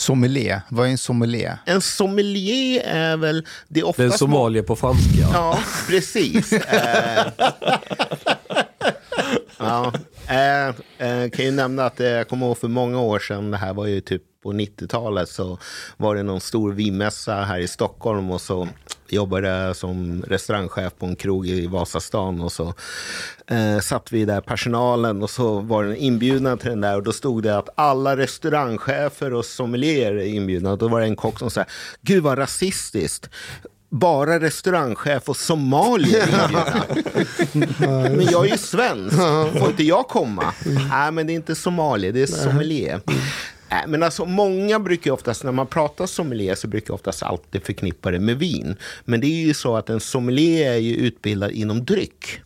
Sommelier, vad är en sommelier? En sommelier är väl... Det är Det är oftast somalier på franska. Ja, precis. Eh, ja, eh, eh, kan ju nämna att eh, jag kommer ihåg för många år sedan, det här var ju typ på 90-talet, så var det någon stor vinmässa här i Stockholm och så jobbade som restaurangchef på en krog i Vasastan och så eh, satt vi där, personalen, och så var det en inbjudna till den där och då stod det att alla restaurangchefer och sommelierer är inbjudna. Och då var det en kock som sa, gud vad rasistiskt bara restaurangchef och somalier. Men jag är ju svensk, får inte jag komma? Nej, men det är inte somalier, det är sommelier. Nej, Men alltså, många brukar ju oftast, när man pratar sommelier så brukar oftast alltid förknippa det med vin. Men det är ju så att en sommelier är ju utbildad inom dryck.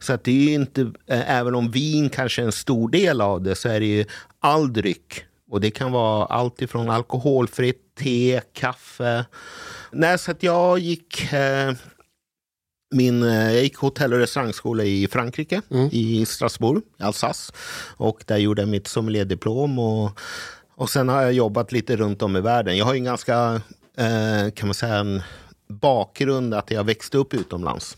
Så att det är ju inte, även om vin kanske är en stor del av det, så är det ju all dryck. Och det kan vara allt ifrån alkoholfritt, te, kaffe. Nej, så att jag gick eh, min, eh, jag gick hotell och restaurangskola i Frankrike, i Strasbourg, i Alsace. Och där gjorde jag mitt sommelierdiplom. Och, och sen har jag jobbat lite runt om i världen. Jag har ju en ganska, eh, kan man säga, en bakgrund att jag växte upp utomlands.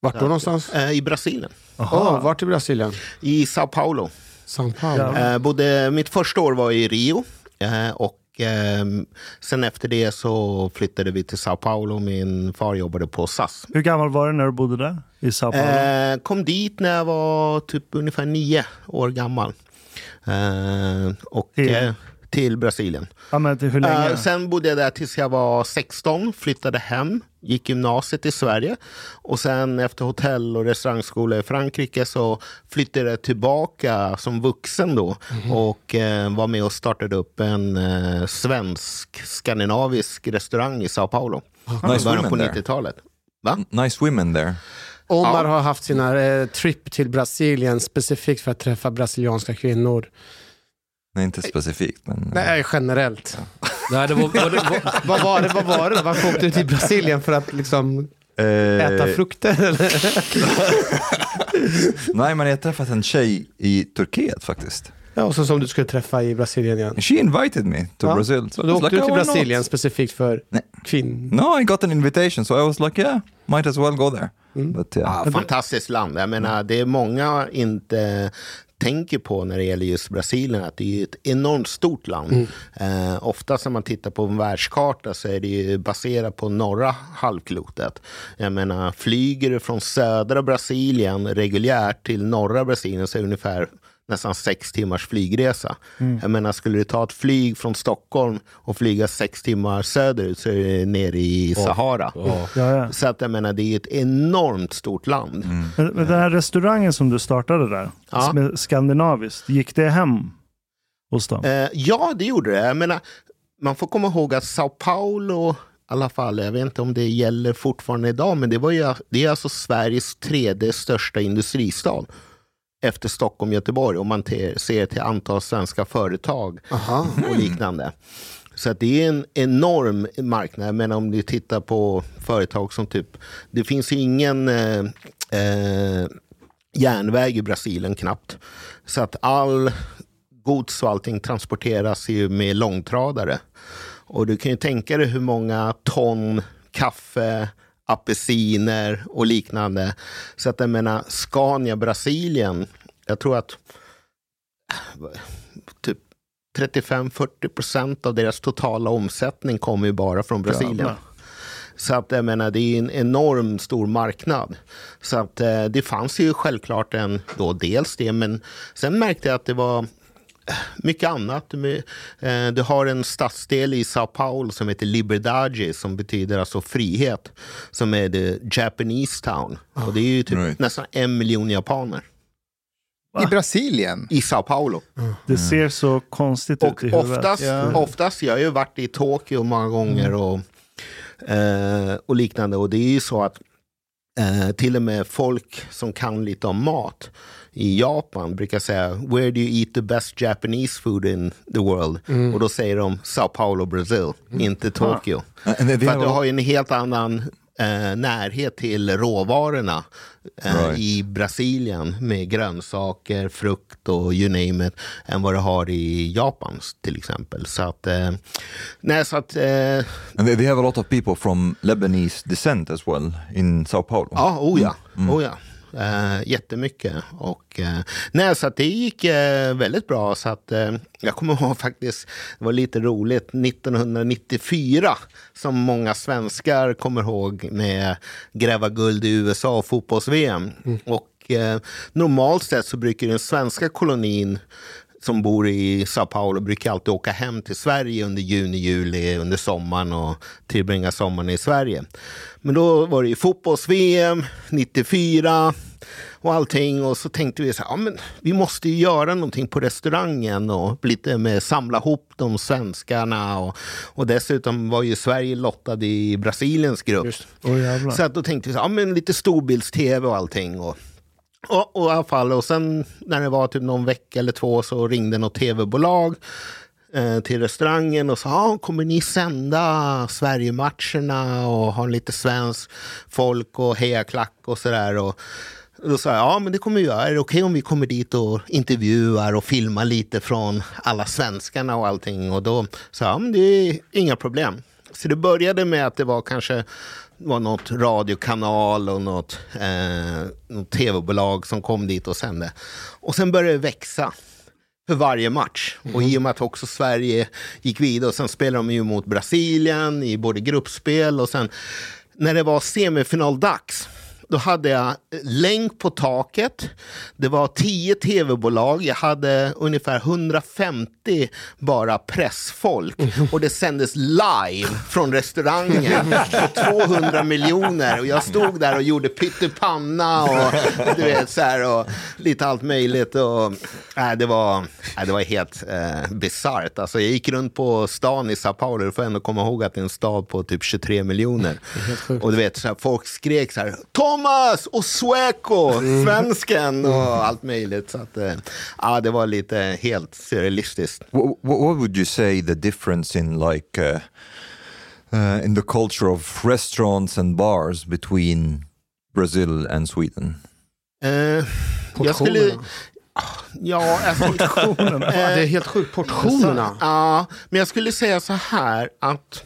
Vart då någonstans? Eh, I Brasilien, Oh, vart i Brasilien? i Sao Paulo. São Paulo? Eh, både, mitt första år var i Rio. Eh, och eh, sen efter det så flyttade vi till Sao Paulo. Min far jobbade på SAS. Hur gammal var du när du bodde där? I Sao Paulo? Eh, kom dit när jag var typ ungefär nio år gammal. Eh, och, Till? Eh, till Brasilien. ja, men hur länge? Eh, sen bodde jag där tills jag var 16, flyttade hem, gick gymnasiet i Sverige. Och sen efter hotell och restaurangskola i Frankrike så flyttade jag tillbaka som vuxen då. Och eh, var med och startade upp en eh, svensk, skandinavisk restaurang i Sao Paulo. I Nice början på women there. 90-talet. Va? Nice women there. Omar har haft sina eh, trip till Brasilien specifikt för att träffa brasilianska kvinnor. Nej, inte specifikt, men... Nej, generellt. Nej, det var, var, det, var, Vad var det? Vad var det? Varför åkte du till Brasilien? För att liksom äta Eh, frukter? Eller? nej, men jag har träffat en tjej i Turkiet faktiskt. Ja, och så som du skulle träffa i Brasilien igen. She invited me to Ja. Brazil. So då åkte like, du till "Oh, Brasilien not?" specifikt för Nej. kvinnor? No, I got an invitation, so I was like, yeah, might as well go there. Mm. But yeah. Ja, fantastiskt land. Jag menar, det är många inte tänker på när det gäller just Brasilien att det är ett enormt stort land. Eh, oftast när man tittar på en världskarta så är det ju baserat på norra halvklotet. Jag menar, flyger du från södra Brasilien reguljärt till norra Brasilien så är det ungefär nästan sex timmars flygresa. Jag menar, skulle du ta ett flyg från Stockholm och flyga sex timmar söderut så är det nere i Sahara. ja, ja. Så att jag menar, det är ett enormt stort land. Men, men den här restaurangen som du startade där, Ja. som är skandinaviskt, gick det hem hos dem? Eh, ja, det gjorde det. Jag menar, man får komma ihåg att Sao Paulo, i alla fall, jag vet inte om det gäller fortfarande idag, men det, var ju, det är alltså Sveriges tredje största industristad. Efter Stockholm, Göteborg om man ser till antal svenska företag Aha. och liknande. Så att det är en enorm marknad. Men om du tittar på företag som typ, det finns ingen eh, eh, järnväg i Brasilien knappt. Så att all gods och allting transporteras ju med långtradare. Och du kan ju tänka dig hur många ton kaffe, apelsiner och liknande. Så att jag menar, Scania Brasilien, jag tror att eh, typ 35-40 procent av deras totala omsättning kommer ju bara från Brasilien. Så att jag menar, det är en enorm stor marknad. Så att eh, det fanns ju självklart en, då dels det, men sen märkte jag att det var mycket annat. Med, eh, Du har en stadsdel i Sao Paulo som heter Liberdade som betyder alltså frihet. Som är the Japanese town. Och det är ju typ Right. nästan en miljon japaner I Brasilien? i Sao Paulo. Det ser så konstigt ut Och i huvudet. oftast, Ja. oftast, jag har ju varit i Tokyo många gånger och, eh, och liknande. Och det är ju så att eh, till och med folk som kan lite om mat i Japan brukar säga Where do you eat the best Japanese food in the world? Och då säger de Sao Paulo, Brazil, inte Tokyo. We För att du har ju en helt annan eh, närhet till råvarorna eh, Right. i Brasilien med grönsaker, frukt och you name it, än vad du har i Japan till exempel. Så att, eh, nej, så att eh, and we- we have a lot of people from Lebanese descent as well in Sao Paulo. Ja, oh ja. Oh ja. Eh, jättemycket. Och, eh, nej, så det gick eh, väldigt bra. Så att, eh, jag kommer ihåg faktiskt, det var lite roligt, 1994 som många svenskar kommer ihåg med gräva guld i USA och fotbolls-VM. Och eh, normalt sett så brukar den svenska kolonin som bor i Sao Paulo brukar alltid åka hem till Sverige under juni, juli, under sommaren och tillbringa sommaren i Sverige. Men då var det ju fotbolls-VM 94 och allting och så tänkte vi så här, ja, men vi måste ju göra någonting på restaurangen och lite med samla ihop de svenskarna och, och dessutom var ju Sverige lottad i Brasiliens grupp. Jävlar. Så att då tänkte vi så här, ja, men lite storbilds-tv och allting. Och, och, och i alla fall, och sen när det var typ någon vecka eller två så ringde något tv-bolag eh, till restaurangen och sa, ah, kommer ni sända Sverigematcherna och ha lite svensk folk och hejaklack och sådär. Och, och då sa jag, ja men det kommer vi göra. Är det okej om vi kommer dit och intervjuar och filmar lite från alla svenskarna och allting? Och då sa jag, ja men det är inga problem. Så det började med att det var kanske var något radiokanal och något, eh, något tv-bolag som kom dit och sände. Och sen började det växa för varje match. Och i och med att också Sverige gick vidare och sen spelade de ju mot Brasilien i både gruppspel och sen när det var semifinaldags då hade jag länk på taket. Det var 10 tv-bolag. Jag hade ungefär 150 bara pressfolk. Och det sändes live från restaurangen på 200 miljoner. Och jag stod där och gjorde pyttipanna och du vet så här och lite allt möjligt. Och, äh, det, var, äh, det var helt äh, bisarrt. Alltså, jag gick runt på stan i Sao Paulo. Du får ändå komma ihåg att det är en stad på typ 23 miljoner. Och du vet, så här, folk skrek så här Thomas och Sueco, svensken och allt möjligt. Så att, eh, ja, det var lite helt surrealistiskt. What, what would you say the difference in like uh, uh, in the culture of restaurants and bars between Brazil and Sweden? Eh, jag skulle... Ja, alltså, det är helt sjukt. Portionerna. Ja, men jag skulle säga så här att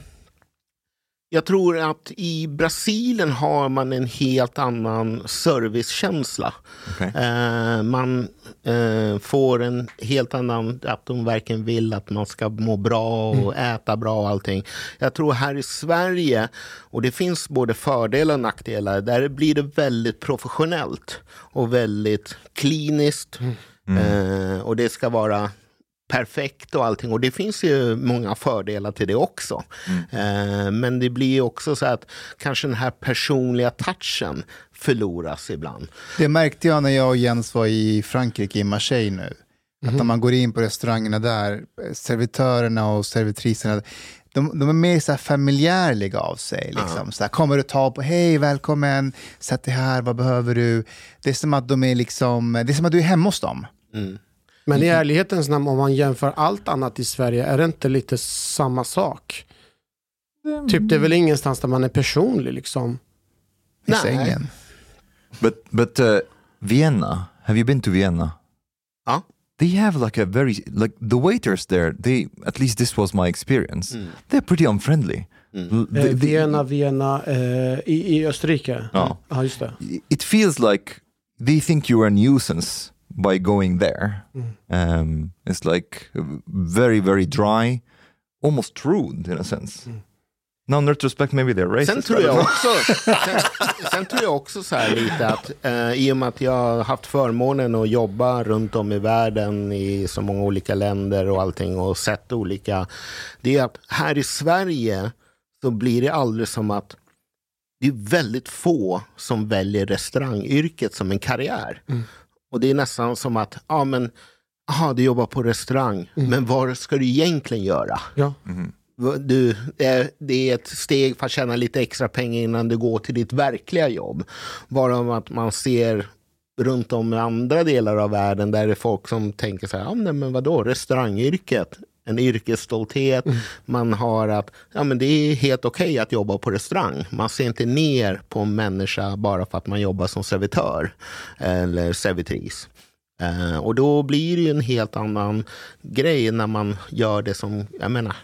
jag tror att i Brasilien har man en helt annan servicekänsla. Okej. Eh, man eh, får en helt annan, att de verkligen vill att man ska må bra och äta bra och allting. Jag tror här i Sverige, och det finns både fördelar och nackdelar, där blir det väldigt professionellt och väldigt kliniskt. Eh, och det ska vara perfekt och allting. Och det finns ju många fördelar till det också. Eh, men det blir också så att kanske den här personliga touchen förloras ibland. Det märkte jag när jag och Jens var i Frankrike, i Marseille nu. Att när man går in på restaurangerna där, servitörerna och servitriserna, de, de är mer så här familjärliga av sig. Liksom. Så här, kommer du ta på, hej, välkommen, sätt dig här, vad behöver du? Det är som att de är liksom, det är som att du är hemma hos dem. Men i ärlighetens namn, om man jämför allt annat i Sverige, är det inte lite samma sak? Typ, det är väl ingenstans där man är personlig liksom. I Nej. sängen. But but uh, Vienna, have you been to Vienna? Ja. They have like a very like the waiters there. They at least this was my experience. They're pretty unfriendly. L- Eh, the- the- Vienna, Vienna, eh, i, i Österrike. Ja. ja, just det. it feels like they think you are a nuisance by going there. Um, it's like very very dry, almost rude in a sense. Now in retrospect, maybe they're racist. Sen tror jag också, sen, sen tror jag också så här lite att eh, i och med att jag har haft förmånen att jobba runt om i världen i så många olika länder och allting och sett olika. Det är att här i Sverige så blir det aldrig som att det är väldigt få som väljer restaurangyrket som en karriär. Och det är nästan som att, ja men, aha, du jobbar på restaurang, men vad ska du egentligen göra? Ja. Du, eh, det är ett steg för att tjäna lite extra pengar innan du går till ditt verkliga jobb. Bara att man ser runt om i andra delar av världen där det är folk som tänker så här, ja, nej, men vadå, restaurangyrket, en yrkesstolthet, man har att ja, men det är helt okej att jobba på restaurang. Man ser inte ner på en människa bara för att man jobbar som servitör eller servitris. Eh, och då blir det ju en helt annan grej när man gör det som, jag menar,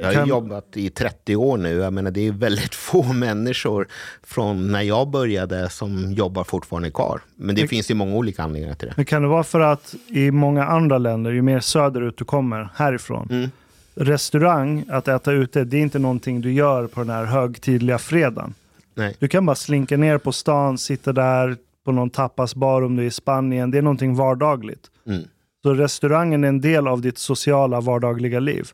jag har Kan- jobbat i 30 år nu. Jag menar, det är väldigt få människor från när jag började som jobbar fortfarande kvar. Men det finns ju många olika anledningar till det. Men kan det vara för att i många andra länder, ju mer söderut du kommer härifrån, Mm. restaurang, att äta ute, det är inte någonting du gör på den här högtidliga fredagen. Nej. Du kan bara slinka ner på stan, sitta där på någon tapasbar om du är i Spanien. Det är någonting vardagligt. Mm. Så restaurangen är en del av ditt sociala vardagliga liv.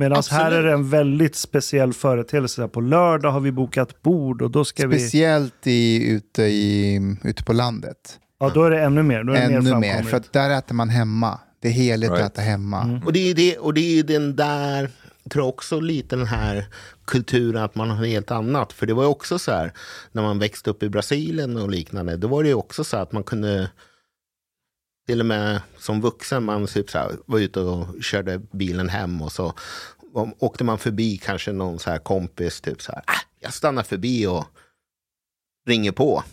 Medan här är det en väldigt speciell företeelse. På lördag har vi bokat bord och då ska vi... Speciellt i, ute, i, ute på landet. Ja, då är det ännu mer. Då är det Ännu mer, mer, för att där äter man hemma. Det är heligt Right. att äta hemma. Och det är det, och det är den där, jag tror också lite den här kulturen att man har helt annat. För det var ju också så här, när man växte upp i Brasilien och liknande, då var det ju också så här att man kunde till och med som vuxen, man typ så här, var ute och körde bilen hem och så åkte man förbi kanske någon så här kompis, typ så här, ah, jag stannar förbi och ringer på.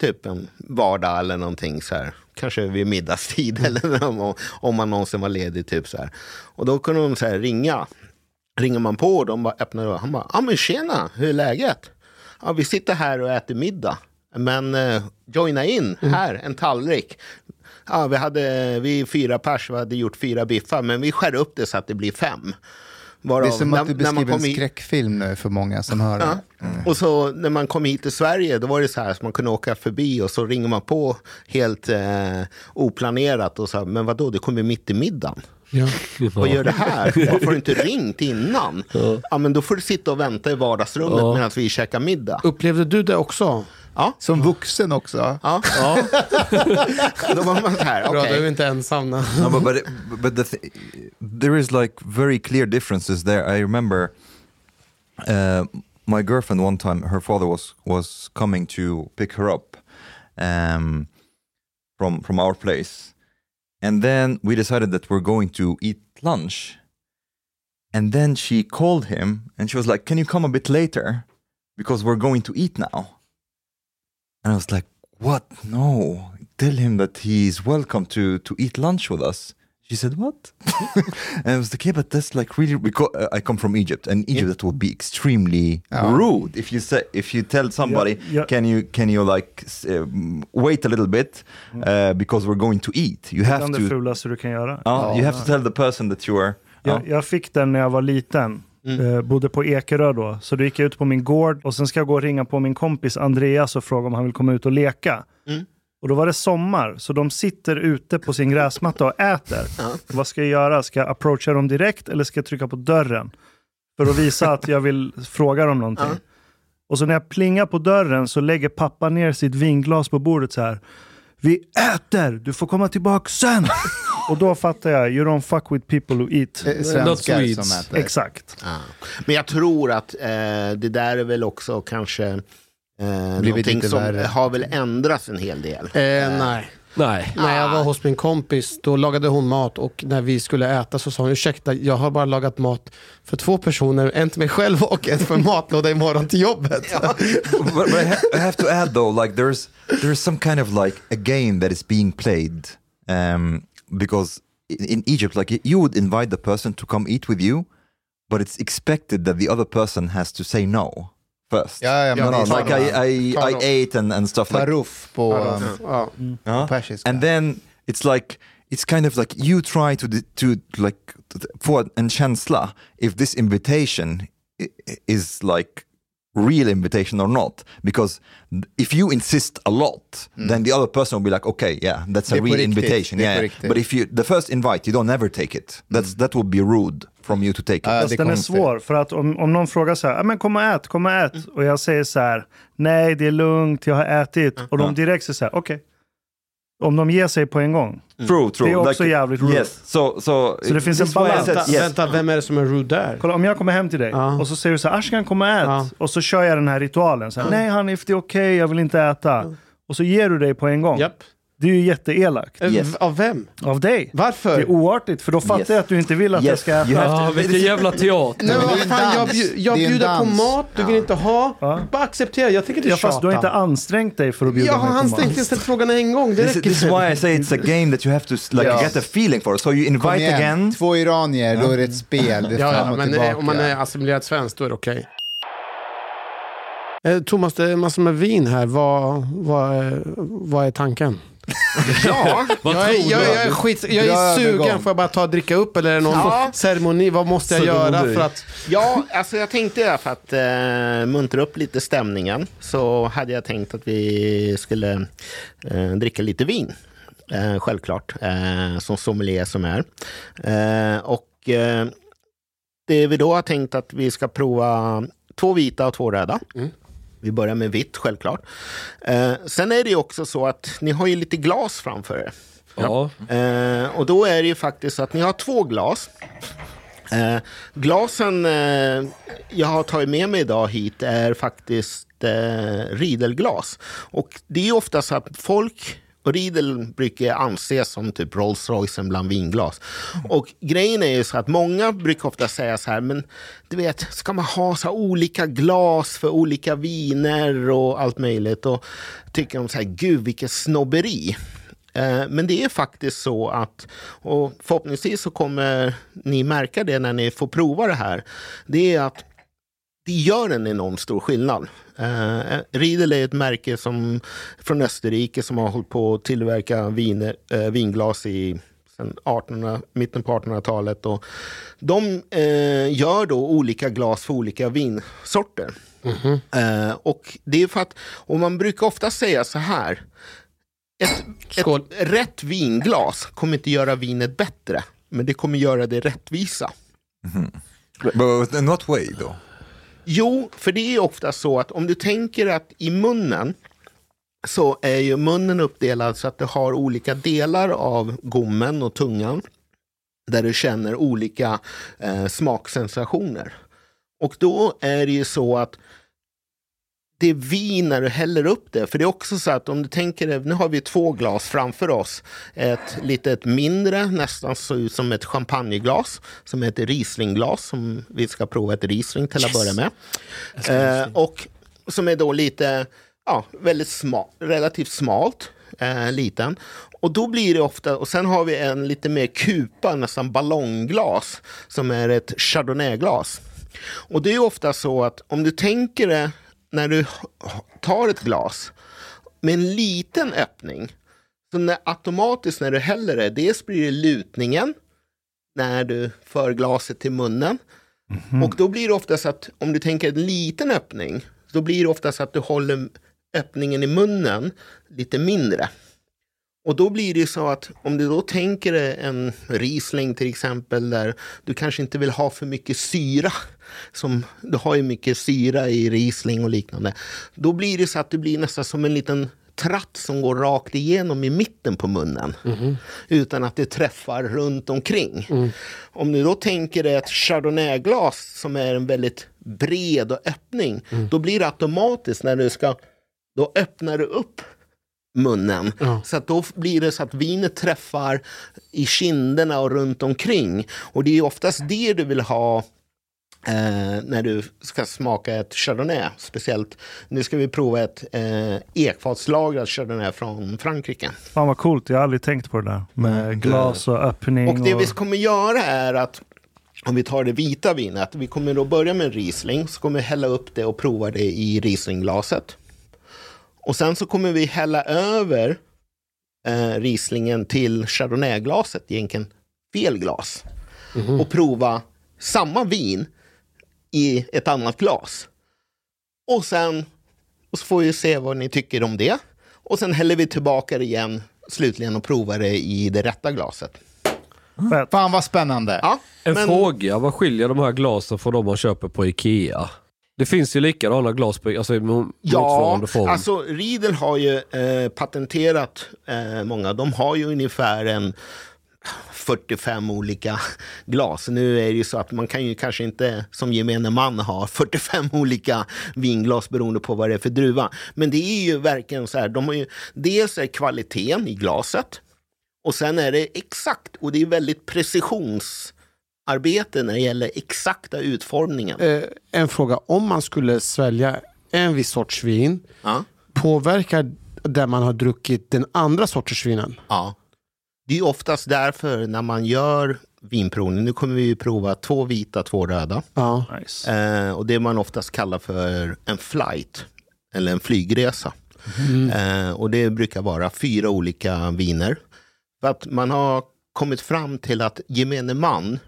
Typ en vardag eller någonting så här. Kanske vid middagstid eller om, om man någonsin var ledig. Typ så här. Och då kunde de så här ringa. Ringer man på och de bara öppnar dörren. Han bara, ja men tjena, hur är läget? Ja, vi sitter här och äter middag. Men eh, joina in här, en tallrik. Ja, vi, hade, vi är fyra pers, vi hade gjort fyra biffar, men vi skär upp det så att det blir fem. Varav, Det är som att du beskriver en skräckfilm nu för många som hör det. Ja. Och så när man kom hit till Sverige, då var det så här att man kunde åka förbi och så ringer man på helt eh, oplanerat och så, men vadå, det kommer mitt i middagen. Ja. Vad gör det här? Varför har du inte ringt innan? Ja. men då får du sitta och vänta i vardagsrummet Ja. medan vi käkar middag. Upplevde du det också? Ja. Som vuxen också. Ja. Då var man så här, Bra, okej. du är inte ensam. no, but but, it, but the th- there is like very clear differences there. I remember uh, my girlfriend one time. Her father was was coming to pick her up um, from from our place, and then we decided that we're going to eat lunch. And then she called him, and she was like, "Can you come a bit later, because we're going to eat now." And I was like, "What? No! Tell him that he's welcome to to eat lunch with us." She said, "What?" and I was like, "Yeah, but that's like really because uh, I come from Egypt, and Egypt that would be extremely rude if you say if you tell somebody, yeah. can you can you like um, wait a little bit uh, because we're going to eat. You have Bland det to, fulaste du kan göra. uh, you have to tell the person that you are." Jag, jag fick den när jag var liten. Eh, bodde på Ekerö då. Så då gick jag ut på min gård och sen ska jag gå och ringa på min kompis Andreas och fråga om han vill komma ut och leka. Och då var det sommar, så de sitter ute på sin gräsmatta och äter. Vad ska jag göra? Ska jag approacha dem direkt eller ska jag trycka på dörren? För att visa att jag vill fråga dem någonting. Och så när jag plingar på dörren så lägger pappa ner sitt vinglas på bordet så här. Vi äter! Du får komma tillbaka sen! Och då fattar jag, you don't fuck with people who eat. Eh, Svenskar som äter. Exakt. Ja. Men jag tror att eh, det där är väl också kanske eh, någonting som värre. har väl ändrats en hel del. Eh, nej. Nej. När jag var hos min kompis, då lagade hon mat och när vi skulle äta så sa hon ursäkta, jag har bara lagat mat för två personer, en till mig själv och en för matlåda imorgon till jobbet. but, but I, ha- I have to add though, like there's there's some kind of like a game that is being played um, because in, in Egypt, like you would invite the person to come eat with you, but it's expected that the other person has to say no first. Ja, ja, men Ja, No, like I, I, I ate and, and stuff like Taruf på um, Ja. Ja. persiska. And then it's like it's kind of like you try to to like t- få en känsla if this invitation is like real invitation or not. Because if you insist a lot then the other person will be like okay yeah that's Det a real invitation yeah but if you the first invite you don't ever take it. That's that would be rude from you to take it. Ja, Fast det den är svår, för att om, om någon frågar så här, "Ja, men kom och ät, kom och ät. Och jag säger så här, nej det är lugnt, jag har ätit. Och de direkt säger så här, okej. Om de ger sig på en gång. true true Det är också jävligt rude. yes so so Så det finns en balans. Vänta, yes. vänta, vem är det som är rude där? Kolla, om jag kommer hem till dig Ja. och så säger du så här, Ashkan kom och ät. Ja. Och så kör jag den här ritualen. Så här, Nej Hanif, det är okej, jag vill inte äta. Och så ger du dig på en gång. Japp. Det är ju jätteelakt. Eh, Yes. Av vem? Av dig. Varför? Det är oartigt, för då fattar Yes. jag att du inte vill att jag Yes. ska äta. You have Ja, vilken jävla teater. Nej, men fan, jag, bjud, jag bjuder på mat, du vill inte ha. Ja. Bara acceptera, jag tänker inte Ja, fast du har inte ansträngt dig för att bjuda Jag har mig på ansträngt mat. dig, ställt frågan en gång. Det This, is- räcker. this is why I say it's a game that you have to like Ja. get a feeling for. So you Kom invite igen, again. två iranier, då är det ett spel. Det är Ja, ja men tillbaka. eh, om man är assimilerad svensk, då är det okej. Eh, Thomas, det är massor med vin här. Vad, vad, vad är tanken? Ja, Vad Jag är, jag, du? jag är, skit, jag är sugen, får jag bara ta och dricka upp eller är det någon Ja. ceremoni? Vad måste jag göra Ceremoni. för att... ja alltså jag tänkte för att eh, muntra upp lite stämningen så hade jag tänkt att vi skulle eh, dricka lite vin. Eh, självklart, eh, som sommelier som är. Eh, och eh, det vi då har tänkt att vi ska prova två vita och två röda. Vi börjar med vitt självklart. Eh, sen är det ju också så att ni har ju lite glas framför er. Ja. Eh, och då är det ju faktiskt så att ni har två glas. Eh, glasen eh, jag har tagit med mig idag hit är faktiskt eh, Riedelglas. Och det är ju ofta så att folk och Riedel brukar anses som typ Rolls Royce bland vinglas. Och grejen är ju så att många brukar ofta säga så här, men du vet, ska man ha så här olika glas för olika viner och allt möjligt? Och tycker de så här, gud vilket snobberi. Eh, men det är faktiskt så att, och förhoppningsvis så kommer ni märka det när ni får prova det här, det är att det gör en enormt stor skillnad. Eh, Riedel är ett märke som, från Österrike som har hållit på att tillverka viner, eh, vinglas i sen 1800, mitten på 1800-talet. Och de eh, gör då olika glas för olika vinsorter. Eh, och det är för att, och man brukar ofta säga så här, ett, Skål. ett rätt vinglas kommer inte göra vinet bättre, men det kommer göra det rättvisa. But in what way though? Jo, för det är ofta så att om du tänker att i munnen så är ju munnen uppdelad så att du har olika delar av gommen och tungan där du känner olika eh, smaksensationer. Och då är det ju så att det är vin när du häller upp det. För det är också så att om du tänker nu har vi två glas framför oss. Ett litet mindre, nästan så ut som ett champagneglas, som är ett Rieslingglas, som vi ska prova ett Riesling till att börja med. Eh, och som är då lite, ja, väldigt smal, relativt smalt, eh, liten. Och då blir det ofta, och sen har vi en lite mer kupa, nästan ballongglas, som är ett chardonnayglas. Och det är ofta så att om du tänker det när du tar ett glas med en liten öppning, så när, automatiskt när du häller det, dels blir det lutningen när du för glaset till munnen. Och då blir det ofta så att om du tänker en liten öppning, då blir det ofta så att du håller öppningen i munnen lite mindre. Och då blir det så att om du då tänker dig en Riesling till exempel där du kanske inte vill ha för mycket syra. Som, du har ju mycket syra i Riesling och liknande. Då blir det så att det blir nästan som en liten tratt som går rakt igenom i mitten på munnen. Utan att det träffar runt omkring. Om du då tänker dig ett chardonnayglas som är en väldigt bred öppning. Då blir det automatiskt när du ska, då öppnar du upp munnen. Så att då blir det så att vinet träffar i kinderna och runt omkring. Och det är oftast det du vill ha eh, när du ska smaka ett chardonnay. Speciellt, nu ska vi prova ett eh, ekfatslagrat chardonnay från Frankrike. Fan vad coolt, jag har aldrig tänkt på det där. Med glas och öppning. Och det och... vi kommer göra är att om vi tar det vita vinet, vi kommer då börja med en Riesling, så kommer vi hälla upp det och prova det i Rieslingglaset. Och sen så kommer vi hälla över eh, Rieslingen till Chardonnayglaset, egentligen fel glas. Och prova samma vin i ett annat glas. Och sen och så får vi se vad ni tycker om det. Och sen häller vi tillbaka det igen slutligen och provar det i det rätta glaset. Fett. Fan vad spännande. Ja, En men- fråga, vad skiljer de här glasen från de man köper på Ikea? Det finns ju likadana glas på, alltså Ja, form. alltså Riedel har ju eh, patenterat eh, många. De har ju ungefär en 45 olika glas. Nu är det ju så att man kan ju kanske inte som gemene man ha 45 olika vinglas beroende på vad det är för druva. Men det är ju verkligen så här, de har ju, dels är kvaliteten i glaset och sen är det exakt, och det är väldigt precisionsarbete när det gäller exakta utformningen. Eh, en fråga, om man skulle svälja en viss sorts vin, Ja. påverkar det man har druckit den andra sortens vinen? Ja. Det är oftast därför när man gör vinprovning, nu kommer vi ju prova två vita, två röda. Ja. Nice. Eh, och det man oftast kallar för en flight, eller en flygresa. Eh, och det brukar vara fyra olika viner. För att man har kommit fram till att gemene man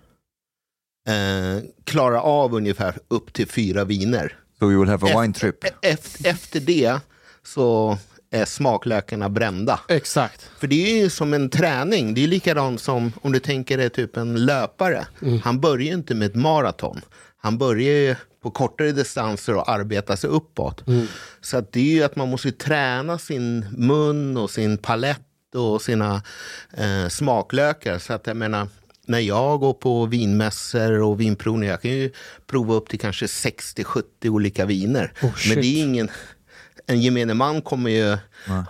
eh, klarar av ungefär upp till fyra viner. So we will have a wine trip. Efter, efter det så är smaklökarna brända. Exakt. För det är ju som en träning. Det är likadant som om du tänker dig typ en löpare. Han börjar ju inte med ett maraton. Han börjar ju på kortare distanser och arbetar sig uppåt. Så att det är ju att man måste träna sin mun och sin palett och sina eh, smaklökar. Så att jag menar, när jag går på vinmässor och vinprovningar, jag kan ju prova upp till kanske 60-70 olika viner. Men det är ingen, en gemene man kommer ju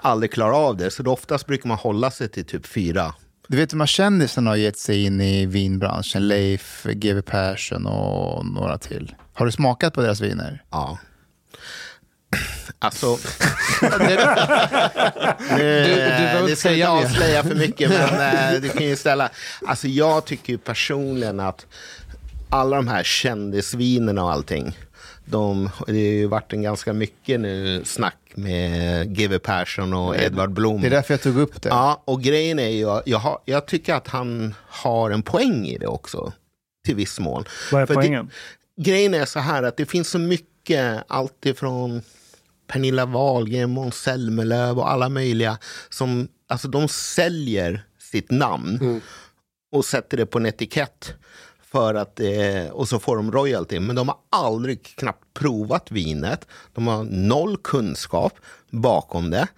aldrig klara av det. Så då oftast brukar man hålla sig till typ fyra. Du vet hur man kändisarna har gett sig in i vinbranschen? Leif, GW Persson och några till. Har du smakat på deras viner? Ja. Alltså, Du, du behöver det inte ska inte avslöja för mycket, men eh, du kan ju ställa. Alltså jag tycker ju personligen att alla de här kändisvinerna och allting, de, det har ju varit en ganska mycket nu snack med GW Persson och Edvard Blom. Det är därför jag tog upp det. Ja, och grejen är ju, jag, har, jag tycker att han har en poäng i det också. Till viss mån. Vad är För poängen? Det, grejen är så här att det finns så mycket, alltifrån Pernilla Wahlgren, Måns Zelmerlöw och alla möjliga som, alltså de säljer sitt namn och sätter det på en etikett för att, eh, och så får de royalty. Men de har aldrig knappt provat vinet. De har noll kunskap bakom det.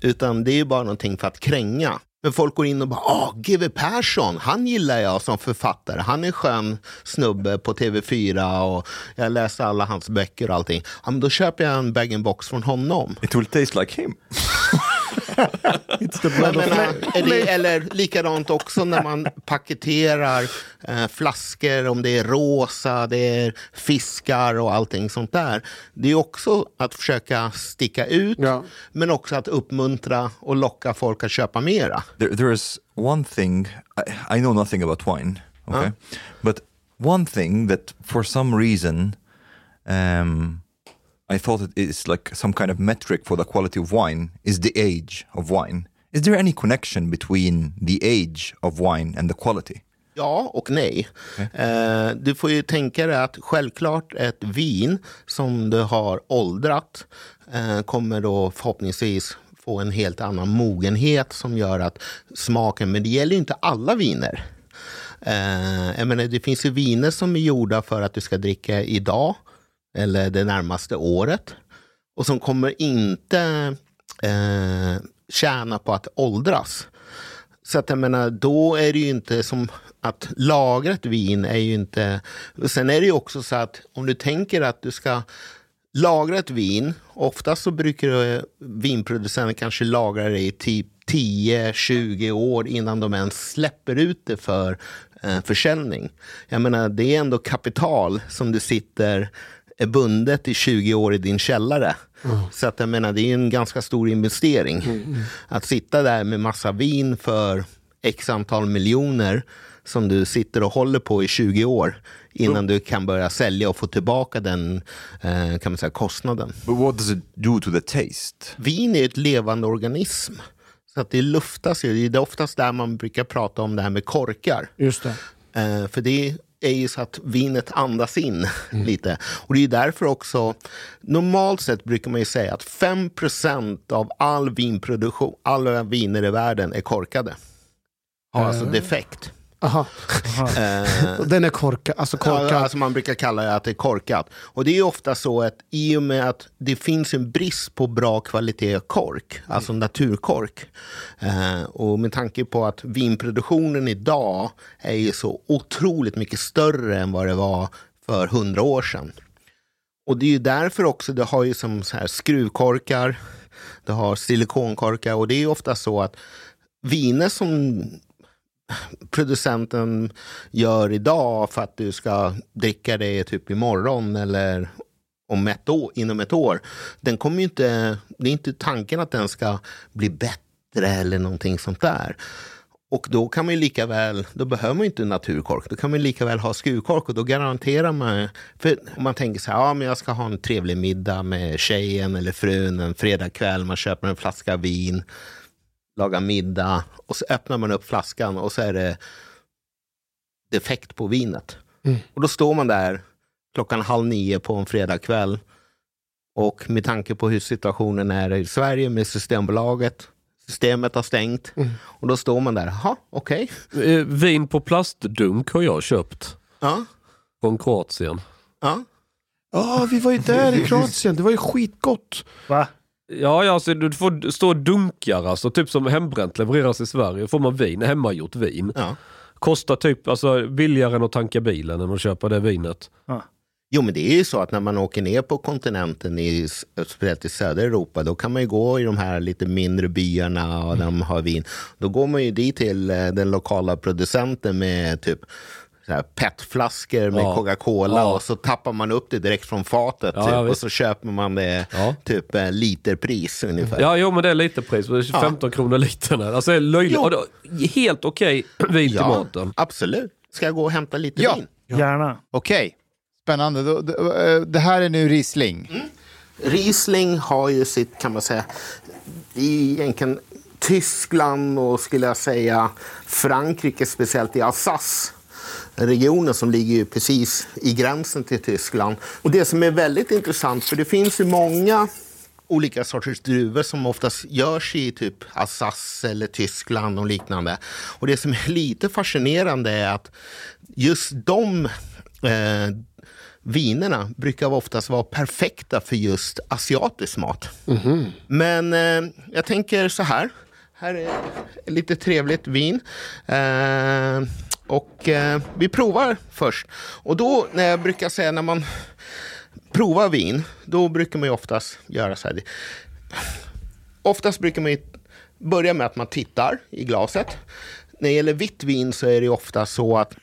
Utan det är ju bara någonting för att kränga. Men folk går in och bara, ah, GW Persson, han gillar jag som författare. Han är en skön snubbe på TV4 och jag läser alla hans böcker och allting. Ja, men då köper jag en bag-in-box från honom. It will taste like him. Jag menar, eller, eller likadant också när man paketerar eh, flaskor, om det är rosa, det är fiskar och allting sånt där. Det är också att försöka sticka ut, Ja. men också att uppmuntra och locka folk att köpa mera. There, there is one thing I, I know nothing about wine, okay, but one thing that for some reason um, I thought it is like some kind of metric for the quality of wine is the age of wine. Is there any connection between the age of wine and the quality? Ja och nej. Eh, du får ju tänka dig att självklart ett vin som du har åldrat eh, kommer då förhoppningsvis få en helt annan mogenhet som gör att smaken, men det gäller ju inte alla viner. Eh, jag menar, det finns ju viner som är gjorda för att du ska dricka idag eller det närmaste året och som kommer inte eh, tjäna på att åldras. Så att jag menar, då är det ju inte som att lagra ett vin är ju inte... Sen är det ju också så att om du tänker att du ska lagra ett vin, oftast så brukar eh, vinproducenter kanske lagra det i typ 10-20 år innan de ens släpper ut det för eh, försäljning. Jag menar, det är ändå kapital som du sitter är bundet i 20 år i din källare. Mm. Så att jag menar, det är en ganska stor investering. Mm. Att sitta där med massa vin för x antal miljoner som du sitter och håller på i 20 år innan mm. du kan börja sälja och få tillbaka den eh, kan man säga, kostnaden. But what does it do to the taste? Vin är ett levande organism. Så att det luftas ju. Det är oftast där man brukar prata om det här med korkar. Just det. Eh, för det är ju så att vinet andas in mm. lite. Och det är därför också, normalt sett brukar man ju säga att 5% av all vinproduktion, alla viner i världen är korkade. Har alltså eh. defekt. Aha. Eh, Den är korka, alltså korkad. Ja, alltså man brukar kalla det att det är korkat. Och det är ofta så att i och med att det finns en brist på bra kvalitet kork, alltså mm. naturkork. Eh, och med tanke på att vinproduktionen idag är ju så otroligt mycket större än vad det var för hundra år sedan. Och det är ju därför också, det har ju som så här skruvkorkar, det har silikonkorkar och det är ofta så att viner som producenten gör idag för att du ska dricka det typ imorgon eller om ett år, inom ett år. Den kommer inte, det är inte tanken att den ska bli bättre eller någonting sånt där. Och då kan man ju lika väl, då behöver man inte naturkork, då kan man lika väl ha skurkork och då garanterar man, för om man tänker så här, ja men jag ska ha en trevlig middag med tjejen eller frun en fredagkväll, man köper en flaska vin, lagar middag och så öppnar man upp flaskan och så är det defekt på vinet. Mm. Och då står man där klockan halv nio på en fredagkväll och med tanke på hur situationen är i Sverige med Systembolaget, systemet har stängt mm. och då står man där, jaha, okej. Okay. Eh, vin på plastdunk har jag köpt. Ja. Från Kroatien. Ja. Ja, oh, vi var ju där i Kroatien, det var ju skitgott. Va? Ja, ja alltså, du får stå och dunkar, alltså, typ som hembränt levereras i Sverige. får man vin, hemmagjort vin. Ja. Kostar typ alltså, billigare än att tanka bilen än att köpa det vinet. Ja. Jo men det är ju så att när man åker ner på kontinenten, i, speciellt i södra Europa, då kan man ju gå i de här lite mindre byarna och mm. de har vin. Då går man ju dit till eh, den lokala producenten med typ petflaskor med ja. Coca-Cola ja. och så tappar man upp det direkt från fatet ja, typ, och så köper man det typ eh, literpris ungefär. Ja, jo men det är literpris, 15 kronor litern. Alltså det är löjligt. Helt okej okay, vin till maten. Absolut. Ska jag gå och hämta lite ja. vin? Gärna. Okej, okay. spännande. Eh, det här är nu Riesling. Mm. Riesling har ju sitt, kan man säga, i egentligen Tyskland och skulle jag säga Frankrike, speciellt i Alsace regionen som ligger precis i gränsen till Tyskland. Och det som är väldigt intressant, för det finns ju många olika sorters druvor som oftast görs i typ Alsace eller Tyskland och liknande. Och det som är lite fascinerande är att just de eh, vinerna brukar oftast vara perfekta för just asiatisk mat. Mm -hmm. Men eh, jag tänker så här. Här är lite trevligt vin. Eh, och eh, vi provar först. Och då, när jag brukar säga när man provar vin, då brukar man ju oftast göra så här. Oftast brukar man ju börja med att man tittar i glaset. När det gäller vitt vin så är det ofta så att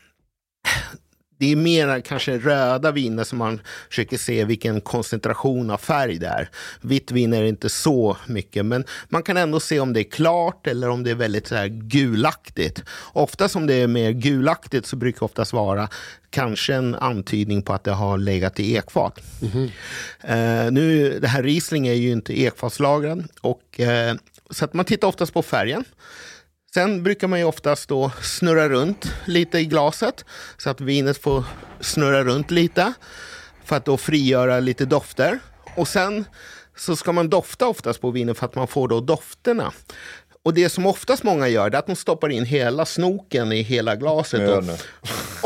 det är mer kanske röda viner som man försöker se vilken koncentration av färg det är. Vitt vin är inte så mycket, men man kan ändå se om det är klart eller om det är väldigt så här gulaktigt. Ofta som det är mer gulaktigt så brukar det oftast vara kanske en antydning på att det har legat i ekfat. Mm -hmm. uh, nu, det här Riesling är ju inte ekfatslagrad, och, uh, så att man tittar oftast på färgen. Sen brukar man ju oftast då snurra runt lite i glaset så att vinet får snurra runt lite för att då frigöra lite dofter. Och sen så ska man dofta oftast på vinet för att man får då dofterna. Och det som oftast många gör är att de stoppar in hela snoken i hela glaset. Och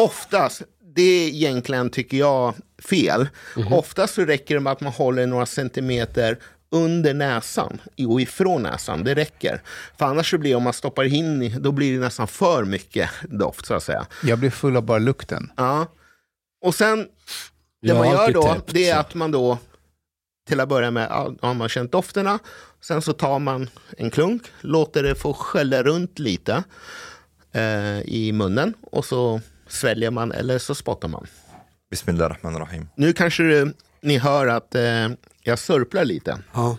oftast, det är egentligen, tycker jag, fel. Mm -hmm. Oftast så räcker det med att man håller några centimeter under näsan och ifrån näsan. Det räcker. För annars så blir om man stoppar in, då blir det nästan för mycket doft så att säga. Jag blir full av bara lukten. Ja. Och sen, det Jag man gör då, täppt, det är så. att man då till att börja med ja, har man känt dofterna. Sen så tar man en klunk, låter det få skälla runt lite eh, i munnen och så sväljer man eller så spottar man. Bismillah rahman rahim. Nu kanske det, ni hör att eh, jag sörplar lite. Ja.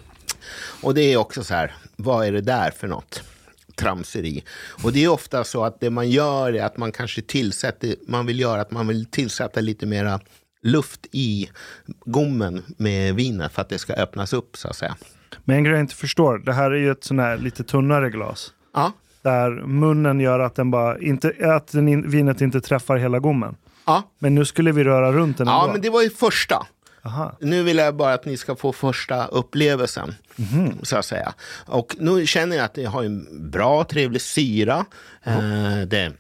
Och det är också så här, vad är det där för något? Tramseri. Och det är ofta så att det man gör är att man kanske tillsätter, man vill göra att man vill tillsätta lite mera luft i gommen med vinet för att det ska öppnas upp så att säga. Men en grej jag inte förstår, det här är ju ett sån här lite tunnare glas. Ja, Där munnen gör att, den bara inte, att den in, vinet inte träffar hela gommen. ja. Men nu skulle vi röra runt den ja ändå. men det var ju första. Aha. Nu vill jag bara att ni ska få första upplevelsen. Så att säga. Och nu känner jag att det har en bra, trevlig syra. Eh, det är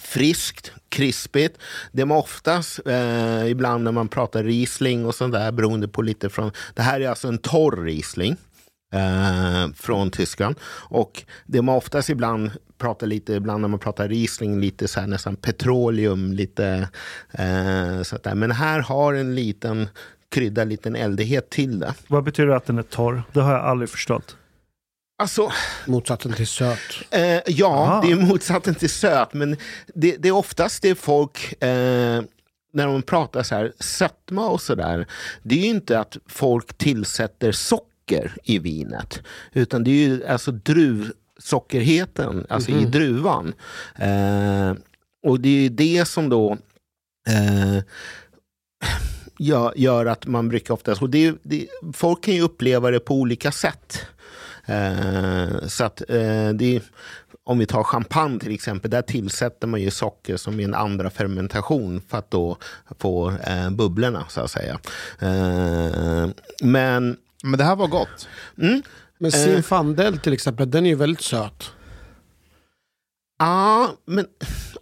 friskt, krispigt. Det är oftast, eh, ibland när man pratar Riesling och sånt där, beroende på lite från... Det här är alltså en torr Riesling. Eh, från Tyskland. Och det man oftast ibland pratar lite, ibland när man pratar Riesling, lite så här nästan petroleum, lite eh, så att där. Men här har en liten krydda, liten eldighet till det. Vad betyder det att den är torr? Det har jag aldrig förstått. Alltså, Motsatsen till söt. eh, ja, Aha. det är motsatsen till söt, men det, det är oftast det folk eh, när de pratar så här sötma och sådär, det är ju inte att folk tillsätter socker i vinet, utan det är ju alltså druvsockerheten, alltså i druvan. Eh, och det är ju det som då eh, gör, gör att man brukar oftast, och det, det, folk kan ju uppleva det på olika sätt. Eh, så att eh, det är, om vi tar champagne till exempel, där tillsätter man ju socker som är en andra fermentation för att då få eh, bubblorna så att säga. Eh, men Men det här var gott. mm, Men Zinfandel till exempel, den är ju väldigt söt. ja, men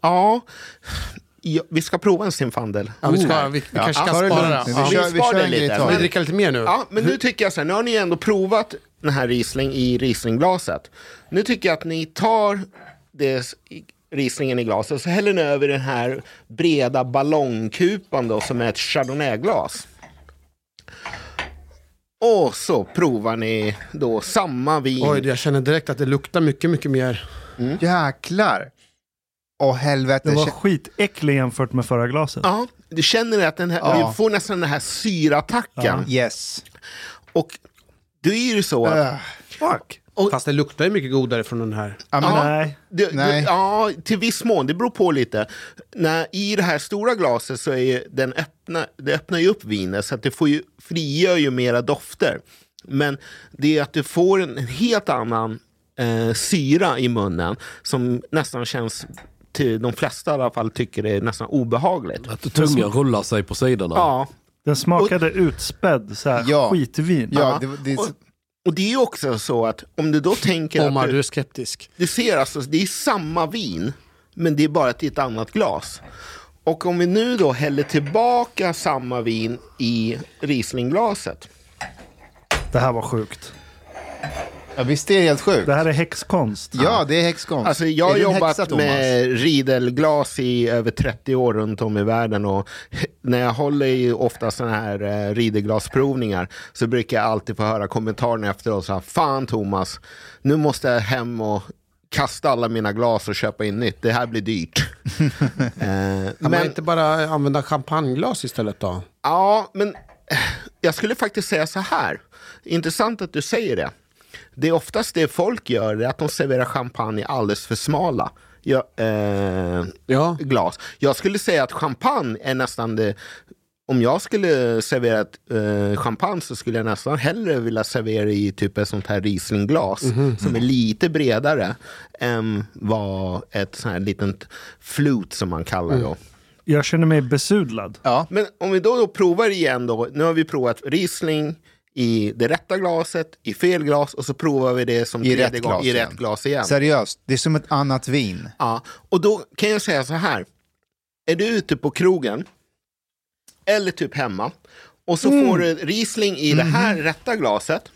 ja. Ja, vi ska prova en Zinfandel. Ja, vi, ska, här. vi, vi Ja. kanske Ja, ska spara. Ja. Vi Vi kör- vi kör det en lite. vi dricka lite mer nu? Ja, men nu tycker jag så här, nu har ni ändå provat den här Riesling i Rieslingglaset. Nu tycker jag att ni tar det, Rieslingen i glaset och så häller ni över den här breda ballongkupan då, som är ett chardonnayglas. Och så provar ni då samma vin. Oj, jag känner direkt att det luktar mycket, mycket mer. Jäklar. Åh helvete. Den var skitäcklig jämfört med förra glaset. Ja, du känner att den här, Ja. du får nästan den här syratacken. Yes. Och då är det så att Äh, Fuck. Och- Fast det luktar ju mycket godare från den här. ja, men, Ja. Nej. Det, Nej. Det, ja, till viss mån. Det beror på lite. När, I det här stora glaset så är ju den öppna, det öppnar ju upp vinet så att det får ju, frigör ju mera dofter. Men det är att du får en, en helt annan eh, syra i munnen som nästan känns, till de flesta i alla fall, tycker det är nästan obehagligt. Att tungan rullar sig på sidorna. Ja, Den smakade utspädd så här, Ja. skitvin. ja, det, det, och, och det är ju också så att om du då tänker Omar, att du du, är skeptisk. du ser alltså, det är samma vin, men det är bara till ett annat glas. Och om vi nu då häller tillbaka samma vin i Rieslingglaset. Det här var sjukt. Ja, visst är det helt sjukt? Det här är häxkonst. Ja, det är häxkonst. Alltså jag har Är jobbat häxa, med ridelglas i över 30 år runt om i världen och när jag håller i ofta sådana här eh, ridelglasprovningar så brukar jag alltid få höra kommentarerna efteråt så här, Fan Thomas, nu måste jag hem och kasta alla mina glas och köpa in nytt. Det här blir dyrt. eh, Kan man men, inte bara använda champagneglas istället då? ja, men jag skulle faktiskt säga så här. Intressant att du säger det. Det är oftast det folk gör, det är att de serverar champagne alldeles för smala. Ja, eh, Ja. glas. Jag skulle säga att champagne är nästan det... Om jag skulle servera ett, eh, champagne så skulle jag nästan hellre vilja servera i typ ett sånt här Rieslingglas som är lite bredare än vad ett sånt här litet flut som man kallar då. Jag känner mig besudlad. Ja. Men om vi då, då provar igen då. Nu har vi provat Riesling i det rätta glaset, i fel glas och så provar vi det som I rätt gång glas i igen. rätt glas igen. Seriöst, det är som ett annat vin. Ja, och då kan jag säga så här. Är du ute på krogen eller typ hemma och så får du Riesling i det här rätta glaset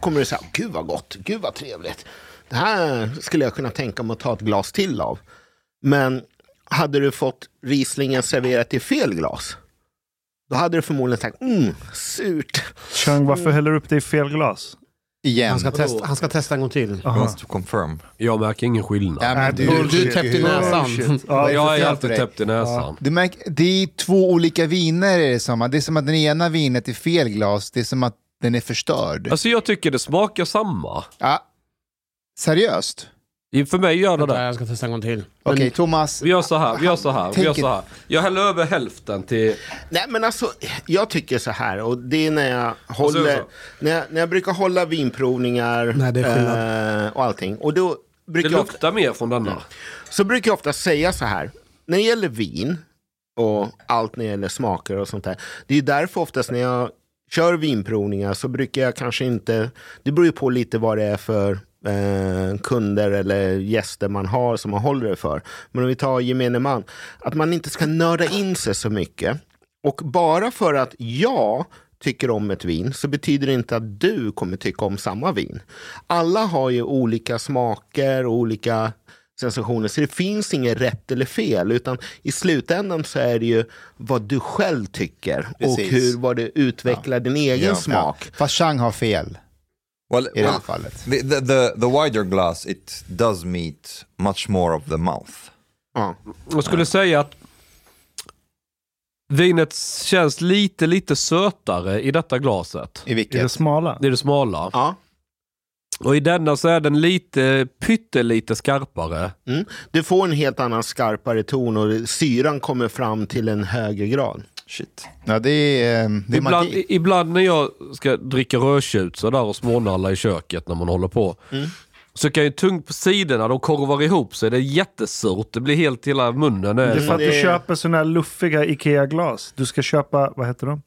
kommer du säga, gud vad gott, gud vad trevligt. Det här skulle jag kunna tänka mig att ta ett glas till av. Men hade du fått Rieslingen serverat i fel glas, då hade du förmodligen sagt, mm, surt. Chang, varför häller du upp det i fel glas? Igen. Han ska, testa, han ska testa en gång till. Wants to confirm. Jag märker ingen skillnad. Ja, men Du, du är täppt i näsan. Ja, jag är alltid täppt i näsan. Du märker, det är två olika viner är det som. Det är som att den ena vinet är fel glas. Det är som att den är förstörd. Alltså jag tycker det smakar samma. Ja. Seriöst? För mig gör det Vänta, det. jag ska testa en gång till. Okej, Thomas. Vi gör så här, vi gör så här, vi gör så här. Jag häller över hälften till... Nej men alltså, jag tycker så här, och det är när jag håller, när jag, när jag brukar hålla vinprovningar Nej, det eh, och allting. Och då Det brukar jag ofta, luktar mer från denna. så brukar jag ofta säga så här, när det gäller vin och allt när det gäller smaker och sånt där. Det är därför oftast när jag kör vinprovningar så brukar jag kanske inte, det beror ju på lite vad det är för eh, kunder eller gäster man har som man håller det för. Men om vi tar gemene man, att man inte ska nörda in sig så mycket. Och bara för att jag tycker om ett vin så betyder det inte att du kommer tycka om samma vin. Alla har ju olika smaker och olika sensationer, så det finns inget rätt eller fel, utan i slutändan så är det ju vad du själv tycker och Precis. hur, vad du utvecklar din egen Ja. smak. Fast Chang har fel Well, i det här well fallet. the, the, the, wider glass, it does meet much more of the mouth. Ja. Jag skulle säga att vinet känns lite, lite sötare i detta glaset. I I det vilket? smala? Det är det smala. Ja. Och i denna så är den lite, pyttelite skarpare. Mm. Du får en helt annan skarpare ton och syran kommer fram till en högre grad. Shit. Ja, det är, eh, det är Ibland, magi. ibland när jag ska dricka rödtjut så där och smånalla i köket när man håller på. Så kan ju tungt på sidorna, de korvar ihop sig. Det är jättesurt. Det blir helt, hela munnen Det är för att du köper såna här luffiga Ikea-glas. Du ska köpa, vad heter de?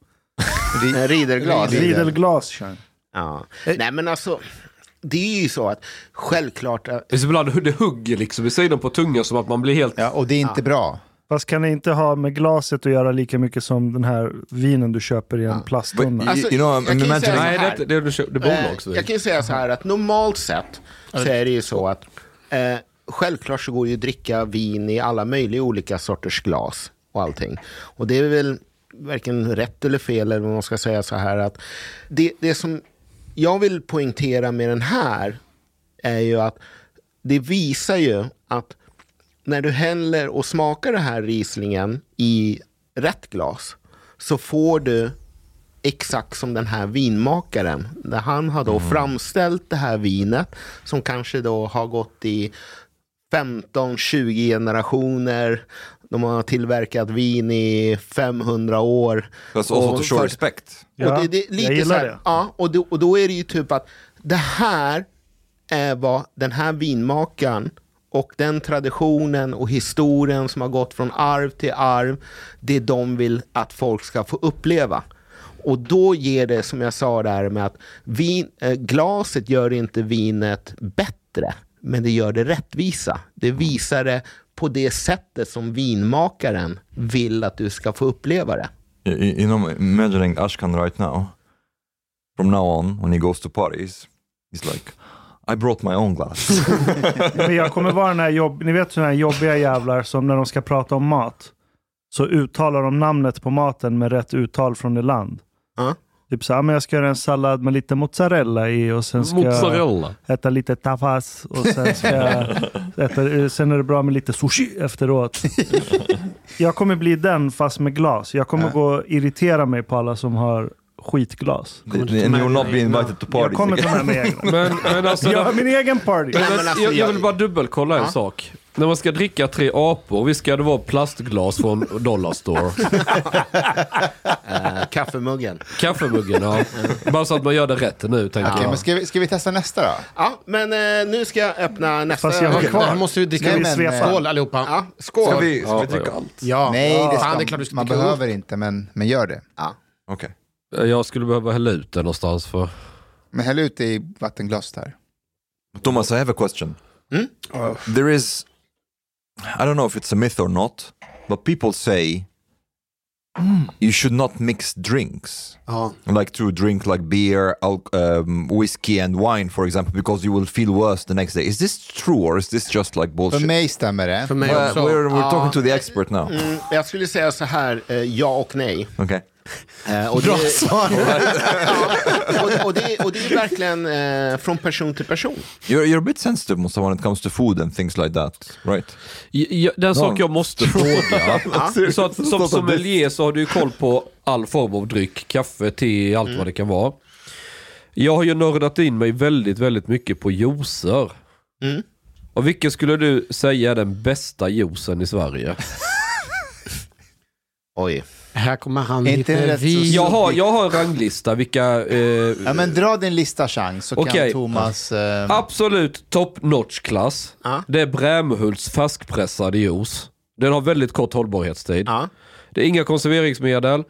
Eh. Riedelglas, Chang. Ja. Nej men alltså, det är ju så att självklart, att- Det är så ibland det hugger liksom i sidan på tungan som att man blir helt... Ja, och det är inte bra. Fast kan det inte ha med glaset att göra lika mycket som den här vinen du köper i en plasttunna? But- Alltså, you know, I'm jag kan ju imagining- säga så Nej, här. det, det, det, det, det är bolagsvin. Eh, Jag kan ju säga så här att normalt sett så är det ju så att eh, självklart så går det ju att dricka vin i alla möjliga olika sorters glas och allting. Och det är väl varken rätt eller fel eller vad man ska säga så här att det, det som jag vill poängtera med den här är ju att det visar ju att när du häller och smakar den här Rieslingen i rätt glas så får du exakt som den här vinmakaren. Där han har då framställt det här vinet som kanske då har gått i 15-20 generationer. De har tillverkat vin i 500 år. That's also to show för- respect. Ja, och det, det, är jag lite gillar så här, det. Ja, och då, och då är det ju typ att det här är vad den här vinmakaren och den traditionen och historien som har gått från arv till arv, det de vill att folk ska få uppleva. Och då ger det, som jag sa där med att vin, eh, glaset gör inte vinet bättre, men det gör det rättvisa. Det visar det på det sättet som vinmakaren vill att du ska få uppleva det. You, you know, Ashkan right now, from now on, when he goes to parties, he's like, i brought my own glass. Men jag kommer vara den här jobb, ni vet sådana här jobbiga jävlar som när de ska prata om mat så uttalar de namnet på maten med rätt uttal från det land. Ja. Typ så här, "Ja, men jag ska göra en sallad med lite mozzarella i och sen ska jag Mozzarella. äta lite tafas och sen ska jag äta, sen är det bra med lite sushi efteråt. jag kommer bli den fast med glas. Jag kommer gå och irritera mig på alla som har skitglas. and you'll not be invited to Jag parties kommer again. ta med mig egna. Men, men alltså, Jag har min egen party. Men, Nej, men alltså, jag, jag jag- vill bara dubbelkolla en Ja. sak. När man ska dricka tre apor, visst ska det vara plastglas från Dollarstore? Eh, kaffemuggen. Kaffemuggen, ja. Bara så att man gör det rätt nu, tänker Okej, jag. men ska vi, ska vi testa nästa då? Ja, men eh, nu ska jag öppna nästa. Fast jag har kvar. Han måste ju dricka Nej, men, eh, Skål allihopa. Ja, skål. Ska vi, ska vi dricka allt? Ja. Nej, det ska, man dricka behöver inte, men, men gör det. Ja. Okej. Jag skulle behöva hälla ut det någonstans för... Men häll ut det i vattenglaset här. Thomas, I have a question. Mm? There is, I don't know if it's a myth or not, but people say you should not mix drinks. Ja. Like to drink like beer, um, whiskey and wine, for example, because you will feel worse the next day. Is this true or is this just like För bullshit? mig stämmer det. För mig Well, också. we're we're talking to the expert now. Mm, jag skulle säga så här, eh, ja och nej. Okay. Eh, och Bra det, svar. ja, och, och, det, och det är verkligen eh, från person till person. You're, you're a bit sensitive Musa, when it comes to food and things like that, right? Ja, Den sak jag måste fråga. så att, som sommelier så har du ju koll på all form av dryck. Kaffe, te, allt vad det kan vara. Jag har ju nördat in mig väldigt, väldigt mycket på juicer. Mm. Och vilken skulle du säga är den bästa juicen i Sverige? Oj. Här kommer han Inte. Jag har, jag har en ranglista vilka... Eh, Ja, men dra din lista chans så Okej. kan Thomas... Eh, Absolut top notch klass. Ja. Det är Brämhults färskpressade juice. Den har väldigt kort hållbarhetstid. Ja. Det är inga konserveringsmedel.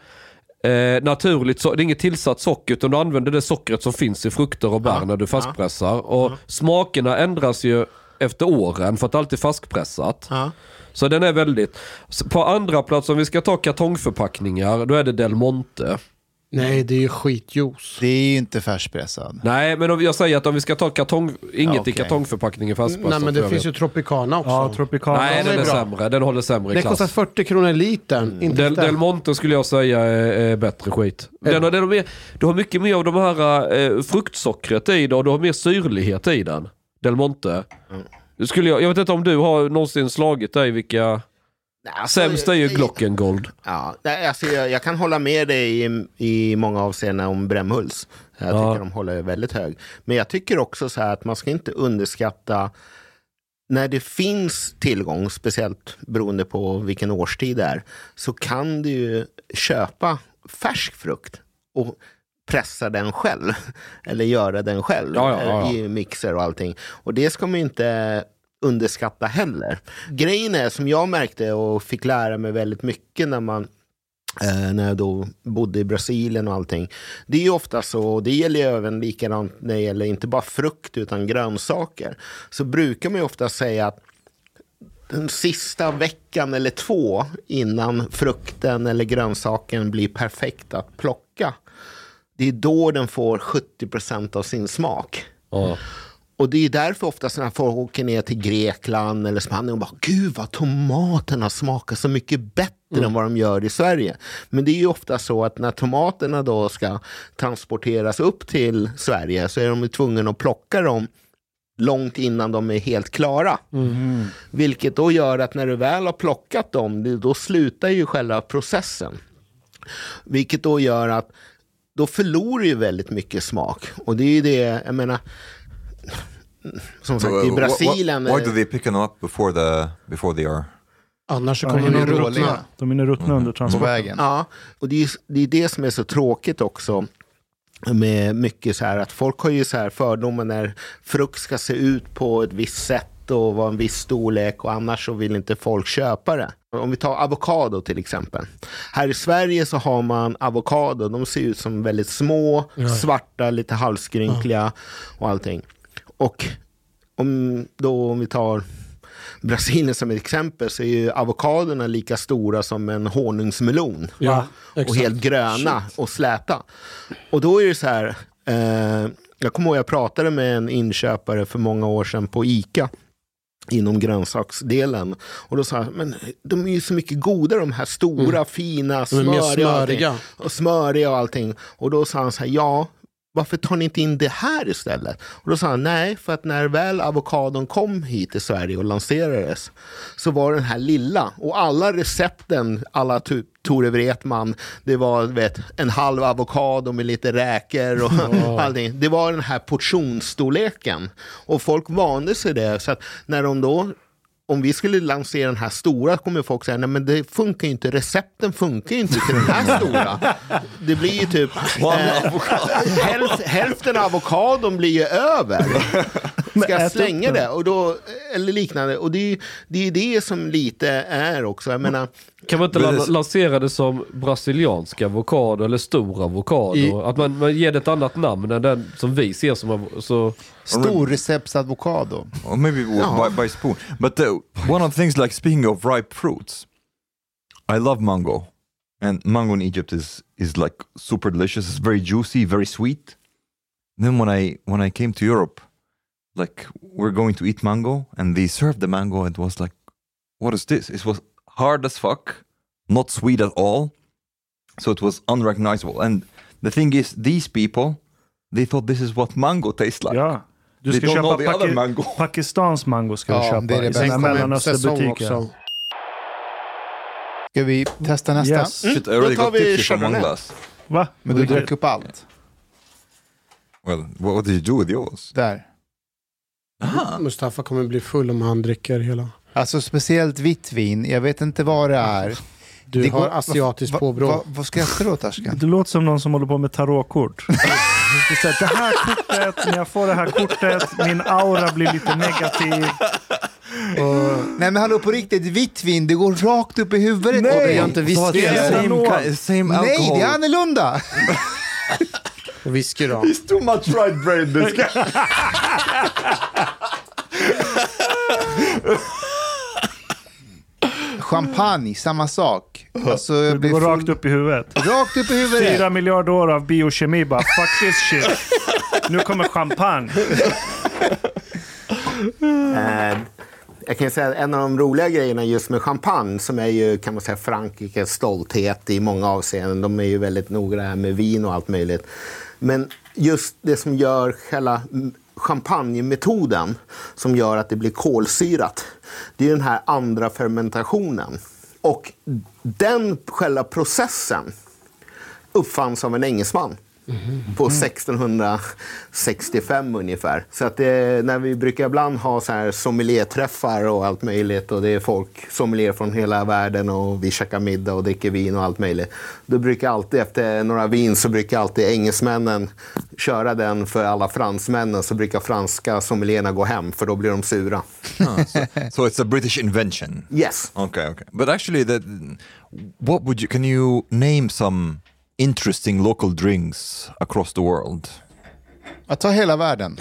Eh, naturligt, så, det är inget tillsatt socker utan du använder det sockret som finns i frukter och bär när du färskpressar. Och smakerna ändras ju efter åren för att alltid är färskpressat. Så den är väldigt... På andra plats om vi ska ta kartongförpackningar, då är det Del Monte. Nej, det är ju skitjuice. det är ju inte färskpressad. Nej, men om jag säger att om vi ska ta kartong... Inget Ja, okej. i kartongförpackningen färskpressat. Nej, men det finns vet. ju Tropicana också. Ja, Tropicana. Nej, de den är är sämre. Den håller sämre det klass. kostar 40 kronor litern. Inte Del, det. Del Monte skulle jag säga är, är bättre skit. Den, den har mer, du har mycket mer av de här eh, fruktsockret i den och du har mer syrlighet i den. Del Monte. Mm. Skulle jag, jag vet inte om du har någonsin slagit dig vilka... Alltså, Sämst är ju Glockengold. Ja, alltså jag, jag kan hålla med dig i, i många avseenden om Brämhults. Jag Ja. tycker de håller väldigt hög. Men jag tycker också så här att man ska inte underskatta när det finns tillgång, speciellt beroende på vilken årstid det är, så kan du ju köpa färsk frukt och pressa den själv. Eller göra den själv Ja, ja, ja. i mixer och allting. Och det ska man ju inte underskatta heller. Grejen är som jag märkte och fick lära mig väldigt mycket när man eh, när jag då bodde i Brasilien och allting. Det är ju ofta så, och det gäller ju även likadant när det gäller inte bara frukt utan grönsaker. Så brukar man ju ofta säga att den sista veckan eller två innan frukten eller grönsaken blir perfekt att plocka. Det är då den får 70% av sin smak. Ja. Och det är därför ofta när folk åker ner till Grekland eller Spanien och bara Gud vad tomaterna smakar så mycket bättre än vad de gör i Sverige. Men det är ju ofta så att när tomaterna då ska transporteras upp till Sverige så är de tvungna att plocka dem långt innan de är helt klara. Vilket då gör att när du väl har plockat dem, då slutar ju själva processen. Vilket då gör att då förlorar ju väldigt mycket smak. Och det är ju det, jag menar, som sagt So, i uh, wh- Brasilien. Why, eh, do they pick them up before the before they are? Annars så kommer de ruttna. De hinner ruttna under På transporten. vägen. Ja, och det är, det är det som är så tråkigt också med mycket så här att folk har ju så här fördomar när frukt ska se ut på ett visst sätt och vara en viss storlek och annars så vill inte folk köpa det. Om vi tar avokado till exempel. Här i Sverige så har man avokado, de ser ut som väldigt små, svarta, lite halvskrynkliga och allting. Och om, då, om vi tar Brasilien som ett exempel så är ju avokadorna lika stora som en honungsmelon. Ja, och helt gröna och släta. Och då är det så här, eh, jag kommer ihåg jag pratade med en inköpare för många år sedan på ICA inom grönsaksdelen. Och då sa han, men de är ju så mycket godare de här stora, fina, Mm. Mer smöriga, smöriga. och smöriga och allting. Och då sa han så här, ja, varför tar ni inte in det här istället? Och då sa han, nej, för att när väl avokadon kom hit till Sverige och lanserades så var den här lilla. Och alla recepten, alla typ Tore Wretman, det var vet, en halv avokado med lite räkor och allting. Det var den här portionsstorleken. Och folk vande sig det. Så att när de då om vi skulle lansera den här stora kommer folk säga, nej men det funkar ju inte, recepten funkar ju inte till den här stora. Det blir ju typ, eh, hälf, hälften av avokadon blir ju över. Ska jag slänga det? Och då, eller liknande. Och det är ju det, är det som lite är också. Jag menar, Kan man inte Men la- lansera det som brasiliansk avokado eller stor avokado? I- Att man, man ger det ett annat namn än den som vi ser som så... Storreceptsavokado. Or maybe w- by, by spoon. But uh, one of the things, like speaking of ripe fruits, I love mango. and mango in Egypt is is like super delicious. It's very juicy, very sweet. Then when I when I came to Europe, like we're going to eat mango, and they served the mango, and it was like, what is this? It was hard as fuck, not sweet at all. So it was unrecognizable. And the thing is, these people, they thought this is what mango tastes like. Ja. Du ska köpa Paki- mango. Pakistans mango ska du Ja, köpa det är det i sina mellanösterbutiker. Ska vi testa nästa? Yes. Shit, I already Då tar got vi Chardonnay. Va? Men du drack upp allt. Well, what, did you do with yours? Där. Mustafa kommer bli full om han dricker hela. Alltså speciellt vitt vin, jag vet inte vad det är. Du det har går- asiatiskt va- påbrå. va- Vad skrattar du åt Ashkan? Du låter som någon som håller på med tarotkort. Det är här, det kortet, när jag får det här kortet, min aura blir lite negativ. Nej men hallå på riktigt, vitt vin det går rakt upp i huvudet. Nej, jag har inte whisky. Det är- same, same Nej, det är annorlunda. Och whisky då. It's too much right brain this guy. Champagne, samma sak. Alltså, jag Det blir går full- rakt upp i huvudet. Rakt upp i huvudet. Fyra miljarder år av biokemi bara, fuck this shit. Nu kommer champagne. Eh, jag kan säga en av de roliga grejerna just med champagne, som är ju kan man säga Frankrikes stolthet i många avseenden. De är ju väldigt noga med vin och allt möjligt. Men just det som gör själva champagnemetoden som gör att det blir kolsyrat, det är den här andra fermentationen. Och den själva processen uppfanns av en engelsman på 1665 ungefär. Så att det, när vi brukar ibland ha så här sommelierträffar och allt möjligt och det är folk, sommelier från hela världen och vi käkar middag och dricker vin och allt möjligt. Då brukar alltid efter några vin så brukar alltid engelsmännen köra den för alla fransmännen så brukar franska sommelierna gå hem för då blir de sura. Ah, so, so it's a British invention. Yes. Okay, okay. But actually, that what would you? Can you name some interesting local drinks across the world? Jag tar hela världen.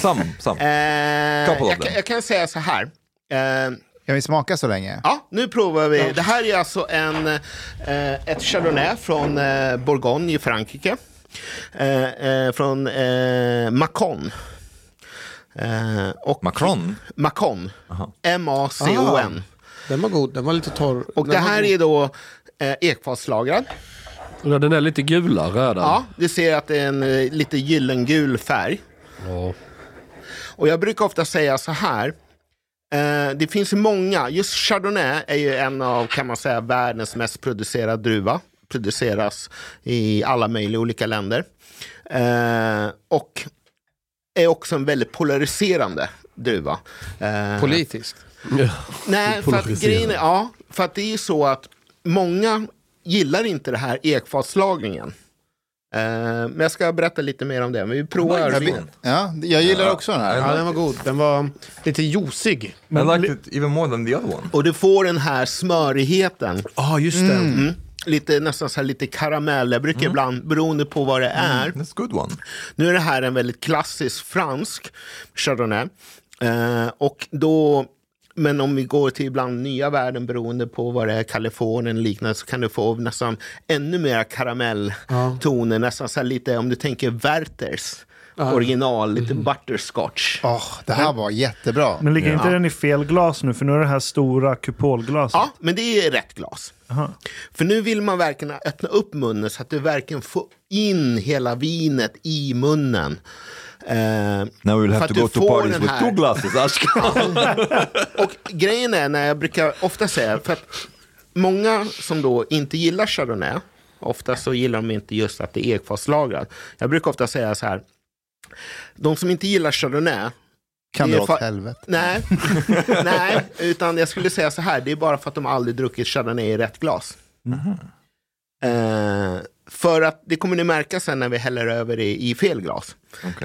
some, some. Eh, Couple of jag, kan- them. jag kan säga så här. Eh, Kan vi smaka så länge? Ja, nu provar vi. Det här är alltså en, eh, ett Chardonnay från eh, Bourgogne i Frankrike. Eh, eh, från eh, Macon. Och Macron? Macon. M-A-C-O-N. Den var god. Den var lite torr. Och den det här god. är då eh, ekfatslagrad. Ja, Den är lite gulare är den. Ja, du ser att det är en eh, lite gyllengul färg. Ja. Och jag brukar ofta säga så här. Eh, det finns många, just Chardonnay är ju en av kan man säga världens mest producerade druva. Produceras i alla möjliga olika länder. Eh, och är också en väldigt polariserande druva. Eh, Politiskt. Nej, för att grejen är, ja, för att det är ju så att många gillar inte det här ekfatslagringen. Eh, men jag ska berätta lite mer om det. Men vi provar. Ja, jag gillar också den här. Ja, den var god. Den var lite juicig. I liked it even more than the other one. Och du får den här smörigheten. Ja, just det. Mm. Lite, nästan så här lite karamell. Jag brukar ibland, beroende på vad det är. That's a good one. Nu är det här en väldigt klassisk fransk chardonnay. Eh, och då, men om vi går till ibland nya världen beroende på vad det är, Kalifornien liknande, så kan du få nästan ännu mer karamelltoner. Nästan så här lite, om du tänker Werthers original, lite butterscotch. Åh, det här var jättebra. Men ligger inte den i fel glas nu? För nu är det här stora kupolglaset. Ja, men det är rätt glas. För nu vill man verkligen öppna upp munnen så att du verkligen får in hela vinet i munnen. Eh, Now we'll för have att to du go to får parties den with här- two glasses, Ashkan. Och grejen är, när jag brukar ofta säga, för att många som då inte gillar Chardonnay, ofta så gillar de inte just att det är ekfatslagrat. Jag brukar ofta säga så här, de som inte gillar Chardonnay, Kan det dra åt helvete. Nej, nej, utan jag skulle säga så här, det är bara för att de aldrig druckit Chardonnay i rätt glas. Eh, för att det kommer ni märka sen när vi häller över det i fel glas.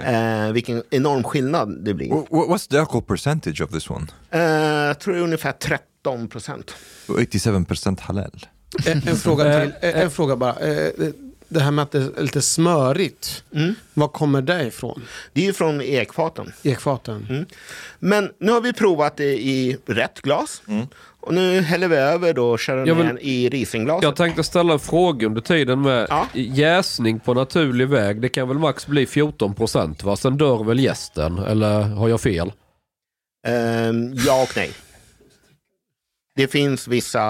Eh, vilken enorm skillnad det blir. Wh- wh- What's the alcohol percentage of this one? Eh, jag tror det är ungefär 13 procent. So 87% halal. En, en, fråga till, en, en fråga bara. Eh, det här med att det är lite smörigt. Mm. Var kommer det ifrån? Det är ju från ekfaten. Ekfaten. Mm. Men nu har vi provat det i rätt glas. Och nu häller vi över då chardonnayen i risingglaset. Jag tänkte ställa en fråga under tiden med Ja. jäsning på naturlig väg. Det kan väl max bli 14% va? Sen dör väl gästen? Eller har jag fel? Ehm, ja och nej. Det finns vissa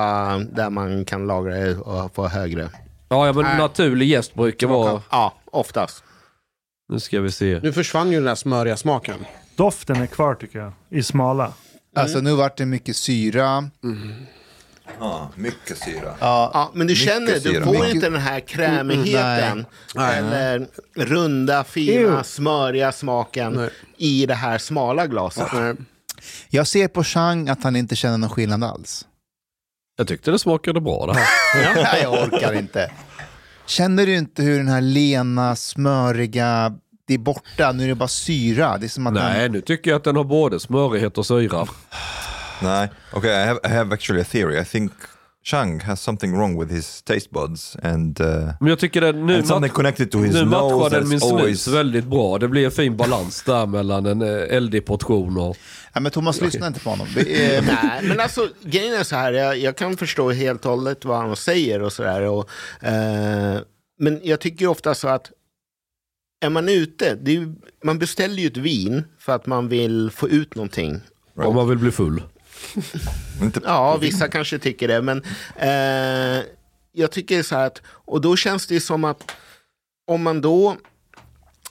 där man kan lagra det och få högre. Ja, ja men Nej. naturlig gäst brukar vara... Ja, oftast. Nu ska vi se. Nu försvann ju den där smöriga smaken. Doften är kvar tycker jag, i smala. Alltså nu vart det mycket syra. Ja, mycket syra. Ja, men du känner, du syra. får Mycket- inte den här krämigheten. eller runda, fina, Ew. smöriga smaken Nej. i det här smala glaset. Jag ser på Chang att han inte känner någon skillnad alls. Jag tyckte det smakade bra det här. Nej, jag orkar inte. Känner du inte hur den här lena, smöriga, det är borta, nu är det bara syra. Det är som att den- Nej, nu tycker jag att den har både smörighet och syra. No, okay. I have I have actually a theory. I think Chang has something wrong with his taste buds, and uh, Men jag tycker det, nu, and something mat- connected to his nu matchar den min That's snus always väldigt bra. Det blir en fin balans där mellan en eh, eldig portion och... Ja, men Thomas lyssnar inte på honom. Det är, Nej, men alltså grejen är så här, jag, jag kan förstå helt och hållet vad han säger och sådär. och, Eh, men jag tycker ofta så att är man ute, det är ju, man beställer ju ett vin för att man vill få ut någonting. Om man vill bli full. Ja, vissa kanske tycker det, men eh, jag tycker så här att, och då känns det som att om man då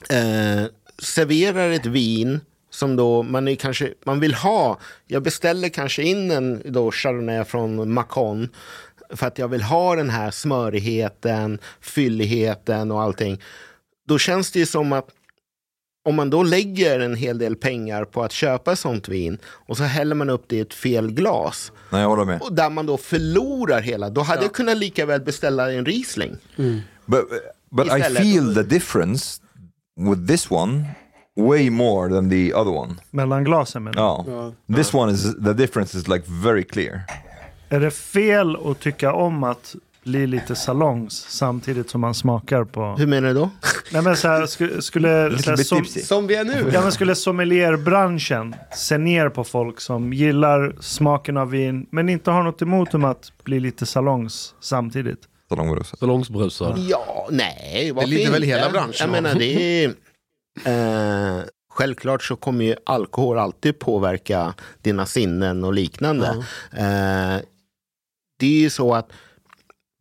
eh, serverar ett vin som då man, är kanske, man vill ha, jag beställer kanske in en då chardonnay från Macon för att jag vill ha den här smörigheten, fylligheten och allting. Då känns det ju som att om man då lägger en hel del pengar på att köpa sånt vin och så häller man upp det i ett fel glas Nej, jag håller med. och där man då förlorar hela, då hade jag kunnat lika väl beställa en Riesling. But but I feel the difference with this one way more than the other one. Mellan glasen menar jag. Oh, this one is the difference is like very clear. Är det fel att tycka om att bli lite salongs samtidigt som man smakar på... Hur menar du då? Nej men så här, skulle, skulle, så här, som. Som vi är nu. ja, men skulle sommelierbranschen se ner på folk som gillar smaken av vin men inte har något emot om att bli lite salongs samtidigt? Det så. Salongsbrusad. Ja, nej, varför lider väl hela branschen Jag menar, det är... Eh, självklart så kommer ju alkohol alltid påverka dina sinnen och liknande. Eh, det är ju så att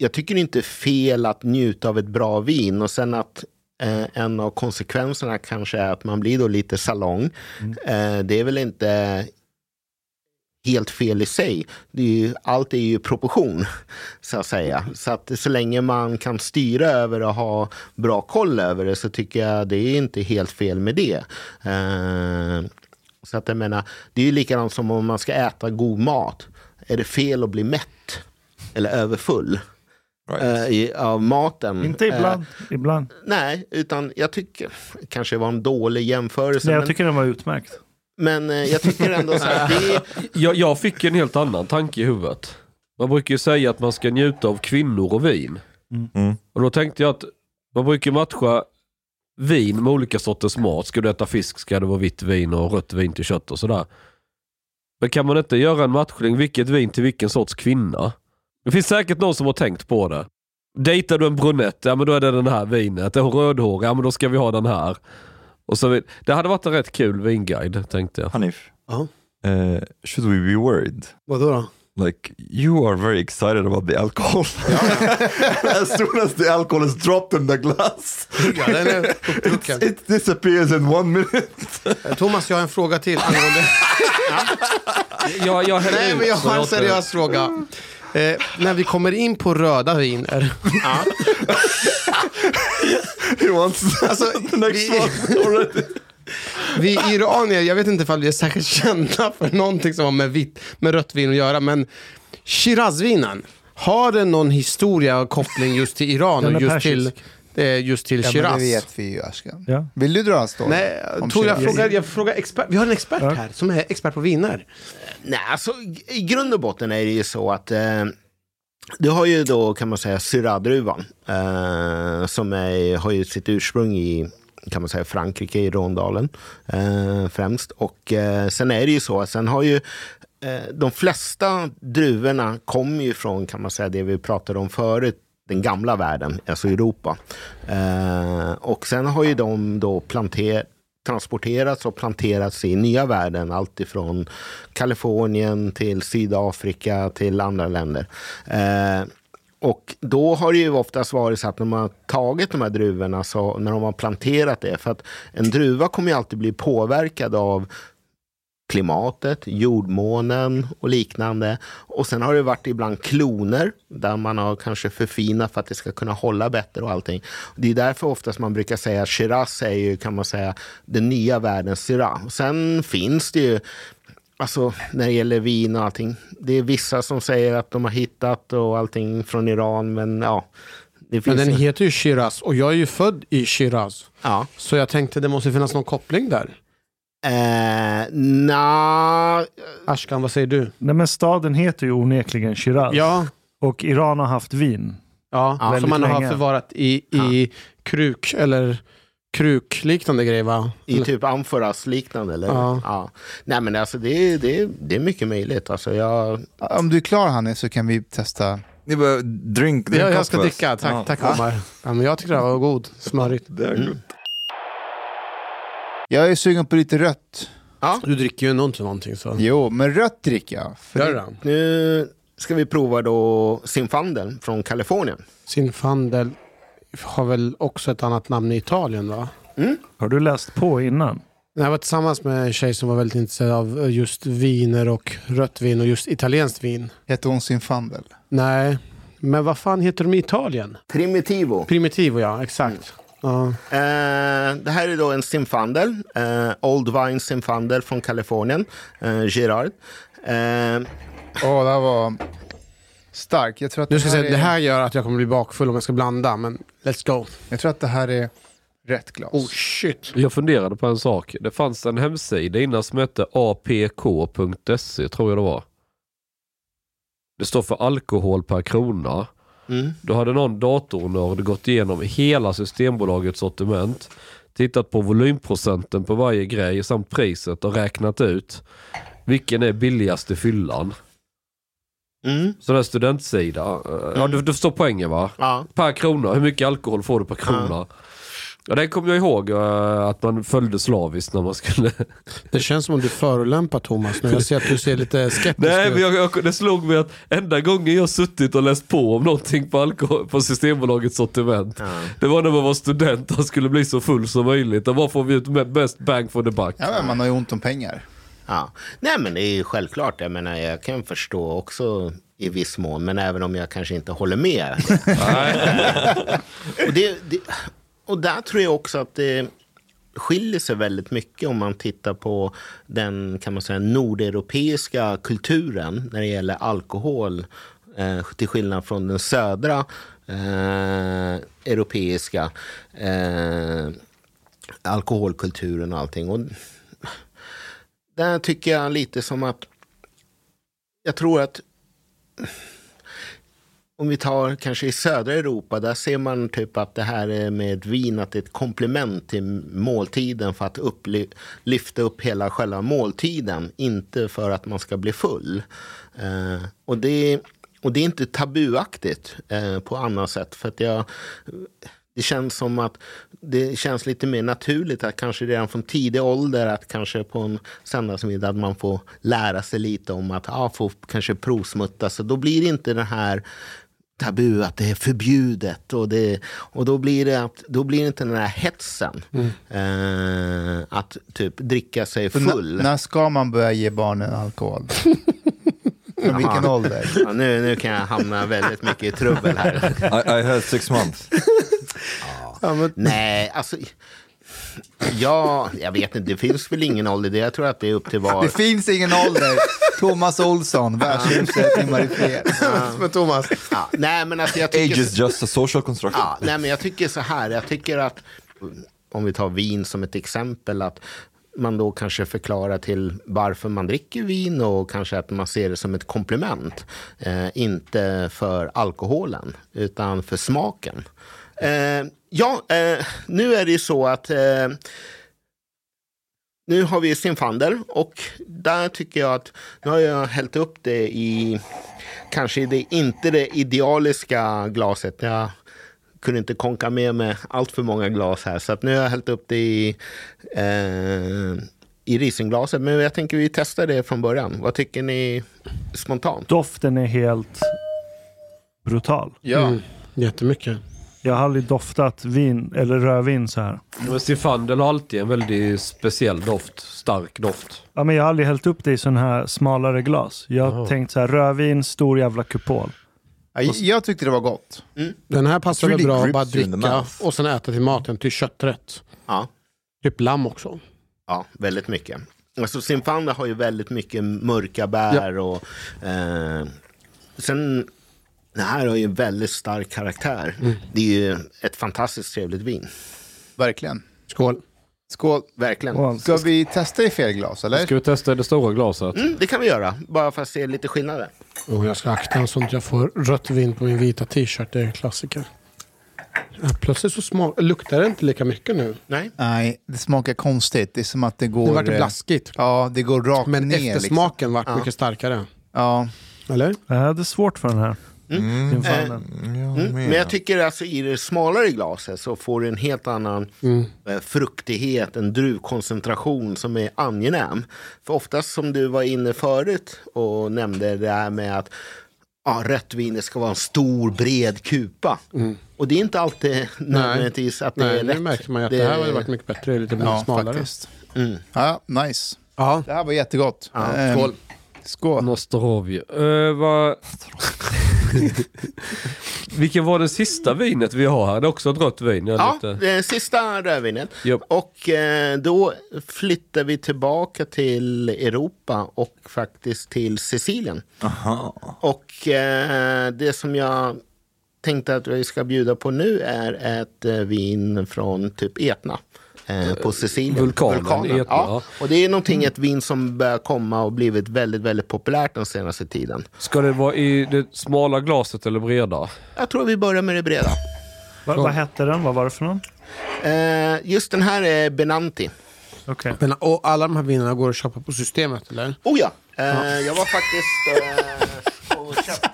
jag tycker inte är fel att njuta av ett bra vin och sen att eh, en av konsekvenserna kanske är att man blir då lite salong. Eh, det är väl inte helt fel i sig. Det är ju, allt är ju proportion, så att säga. Så att så länge man kan styra över och ha bra koll över det så tycker jag det är inte helt fel med det. Eh, så att jag menar, det är ju likadant som om man ska äta god mat. Är det fel att bli mätt eller överfull Right. eh, i, av maten? Inte ibland. Eh, ibland. nej, utan jag tycker, kanske var en dålig jämförelse. Nej, jag men, tycker den var utmärkt. men eh, jag tycker ändå så här, det är, Jag, jag fick en helt annan tanke i huvudet. Man brukar ju säga att man ska njuta av kvinnor och vin. Mm. Och då tänkte jag att man brukar matcha vin med olika sorters mat. Ska du äta fisk ska det vara vitt vin och rött vin till kött och sådär. Men kan man inte göra en matchning, vilket vin till vilken sorts kvinna? Det finns säkert någon som har tänkt på det. Dejtar du en brunett, ja men då är det den här vinet. Är hon rödhårig, ja men då ska vi ha den här. Och så, det hade varit en rätt kul vinguide, tänkte jag. Hanif, Ja. uh, should we be worried? Vadå då? Like you are very excited about the alcohol. as soon as the alcohol is dropped in the glass, Ja, den är uppdrucken. it disappears in one minute. Eh, Thomas, jag har en fråga till angående... Jag, jag Nej, men jag har en inte- seriös fråga. Eh, när vi kommer in på röda viner. He wants Alltså, the next vi- one already. Vi iranier, jag vet inte ifall vi är särskilt kända för någonting som har med, vitt, med rött vin att göra, men Shirazvinen, har den någon historia och koppling just till Iran Den och just till, persisk. eh, just till ja, men Shiraz? det vet vi ju, Ashkan. Ja. Vill du dra en story? Nej, tror jag, Shiraz? frågar, jag frågar expert. Vi har en expert Ja. här som är expert på viner. Nej, alltså i grund och botten är det ju så att eh, du har ju då kan man säga Syrah-druvan eh, som är, har ju sitt ursprung i kan man säga Frankrike, i Rondalen eh, främst. Och eh, sen är det ju så, sen har ju eh, de flesta druvorna kommer ju från kan man säga det vi pratade om förut, den gamla världen, alltså Europa. Eh, och sen har ju de då planter, transporterats och planterats i nya världen. Allt ifrån Kalifornien till Sydafrika till andra länder. Eh, och då har det ju oftast varit så att när man har tagit de här druvorna, så när de har planterat det, för att en druva kommer ju alltid bli påverkad av klimatet, jordmånen och liknande. Och sen har det varit ibland kloner där man har kanske förfinat för att det ska kunna hålla bättre och allting. Det är därför oftast man brukar säga att Shiraz är ju, kan man säga, den nya världens Syrah. Sen finns det ju Alltså när det gäller vin och allting. Det är vissa som säger att de har hittat och allting från Iran, men ja. men den heter ju Shiraz och jag är ju född i Shiraz. Ja. Så jag tänkte det måste finnas någon koppling där. Eh, na... Ashkan, vad säger du? Nej men staden heter ju onekligen Shiraz. Ja. Och Iran har haft vin. Ja, Väldigt som man har länge. förvarat i, i kruk eller krukliknande grejer va? I typ amforas liknande eller? Ja. Nej men alltså det är, det är, det är mycket möjligt. Alltså jag... Om du är klar Hannes så kan vi testa. Ni bara drink, drink Ja, jag ska dricka. Tack, Ja. tack Omar. Ja, men jag tycker det var god. Smörigt. Mm. Jag är sugen på lite rött. Du dricker ju ändå inte någonting så. Jo, men rött dricker jag. För Gör det-? Nu ska vi prova då Zinfandel från Kalifornien. Zinfandel har väl också ett annat namn i Italien va? Har du läst på innan? Jag var tillsammans med en tjej som var väldigt intresserad av just viner och rött vin och just italienskt vin. Heter hon Zinfandel? Nej, men vad fan heter de i Italien? Primitivo. Primitivo ja, exakt. Ja. Eh, det här är då en Zinfandel. Eh, Old Vine Zinfandel från Kalifornien. Eh, Gerard. Åh, det här var stark. Jag tror att Nu ska jag det, säga, här det är, här gör att jag kommer bli bakfull om jag ska blanda, men let's go. jag tror att det här är rätt glas. Oh shit. Jag funderade på en sak. Det fanns en hemsida innan som hette apk.se tror jag det var. Det står för alkohol per krona. Mm. Då hade någon datornörd gått igenom hela Systembolagets sortiment, tittat på volymprocenten på varje grej samt priset och räknat ut vilken är billigaste fyllan. Mm. Sån här studentsida. Eh, Ja, du, du förstår poängen va? Ja. Per krona, hur mycket alkohol får du per krona? Ja, det kommer jag ihåg eh, att man följde slaviskt när man skulle... Det känns som om du förolämpar Thomas nu. Jag ser att du ser lite skeptisk Nej, men jag, jag, det slog mig att enda gången jag suttit och läst på om någonting på, alkohol, på Systembolagets sortiment, det var när man var student och skulle bli så full som möjligt. Och vad får vi ut med best bang for the buck? Ja, man har ju ont om pengar. Ja. Nej men det är ju självklart. Jag menar jag kan förstå också i viss mån. Men även om jag kanske inte håller med. och, det, det, och där tror jag också att det skiljer sig väldigt mycket om man tittar på den kan man säga, nordeuropeiska kulturen när det gäller alkohol. Eh, till skillnad från den södra eh, europeiska eh, alkoholkulturen och allting. Och där tycker jag lite som att jag tror att om vi tar kanske i södra Europa, där ser man typ att det här med vin, att det är ett komplement till måltiden för att upply- lyfta upp hela själva måltiden, inte för att man ska bli full. Eh, och, det, och det är inte tabuaktigt eh, på annat sätt, för att jag det känns som att det känns lite mer naturligt att kanske redan från tidig ålder att kanske på en söndagsmiddag att man får lära sig lite om att ja, få kanske provsmutta. Så då blir det inte den här tabu att det är förbjudet och, det, och då blir det att, då blir det inte den här hetsen eh, att typ dricka sig full. När, när ska man börja ge barnen alkohol? Från vilken ålder? Ja, nu, nu kan jag hamna väldigt mycket i trubbel här. I, I had six months. Nej, alltså... Ja, jag vet inte. Det finns väl ingen ålder. Det- Jag tror att det är upp till var... Det finns ingen ålder. Thomas Olsson, världshuset i Mariefred. Thomas, Ja, nej, men alltså jag tycker... Age is just a social construction. Ja, nej, men jag tycker så här. Jag tycker att, om vi tar vin som ett exempel, att man då kanske förklarar till varför man dricker vin och kanske att man ser det som ett komplement. Eh, inte för alkoholen, utan för smaken. Eh, ja, eh, nu är det ju så att eh, nu har vi Zinfandel och där tycker jag att nu har jag hällt upp det i kanske det, inte det idealiska glaset. Jag kunde inte konka med mig allt för många glas här så att nu har jag hällt upp det i, eh, i risingglaset. Men jag tänker vi testar det från början. Vad tycker ni spontant? Doften är helt brutal. Ja. Mm. Jättemycket. Jag har aldrig doftat vin eller rödvin så här. Men Zinfandel har alltid en väldigt speciell doft. Stark doft. Ja, men jag har aldrig hällt upp det i sån här smalare glas. Jag har tänkt så här, rödvin, stor jävla kupol. Ja, jag tyckte det var gott. Den här passar väl really bra att bara dricka och sen äta till maten, till kötträtt. Ja. Typ lamm också. Ja, väldigt mycket. Alltså Zinfandel har ju väldigt mycket mörka bär och eh, sen det här har ju en väldigt stark karaktär. Det är ju ett fantastiskt trevligt vin. Verkligen. Skål. Skål. Verkligen. Ska vi testa i fel glas eller? Ska vi testa det stora glaset? Mm, det kan vi göra, bara för att se lite skillnader. Och jag ska akta en sånt jag får rött vin på min vita t-shirt. Det är en klassiker. Ja, plötsligt så smak- luktar det inte lika mycket nu. Nej? Nej, det smakar konstigt. Det är som att det går... Det vart eh, blaskigt. Ja, det går rakt Men ner. Liksom. eftersmaken vart mycket starkare. Ja. Eller? Jag hade svårt för den här. Zinfandel. Mm. Men jag tycker alltså i det smalare glaset så får du en helt annan eh, fruktighet, en druvkoncentration som är angenäm. För oftast som du var inne förut och nämnde det här med att ja, rött vin det ska vara en stor bred kupa. Och det är inte alltid nödvändigtvis att det Nej, är nu rätt. märker man ju att det, här hade varit mycket bättre. Lite Ja, smalare. Mm. Ja, nice. Ja. Det här var jättegott. Ja, Ehm, skål. Skål. Nostrovje. Uh, vad... Vilken var det sista vinet vi har här? Det är också ett rött vin. Ja, lite... det sista rödvinet. Japp. Och eh, då flyttar vi tillbaka till Europa och faktiskt till Sicilien. Och eh, det som jag tänkte att vi ska bjuda på nu är ett eh, vin från typ Etna. Eh, på Sicilien. Vulkanen Etna, Ja. ja. Och det är någonting, ett vin som börjar komma och blivit väldigt, väldigt populärt den senaste tiden. Ska det vara i det smala glaset eller breda? Jag tror vi börjar med det breda. Va, vad hette den? Vad var det för någon? Eh, just den här är Benanti. Okej. Men, och alla de här vinerna går att köpa på systemet, eller? Oh ja, eh, jag var faktiskt eh, och köpte...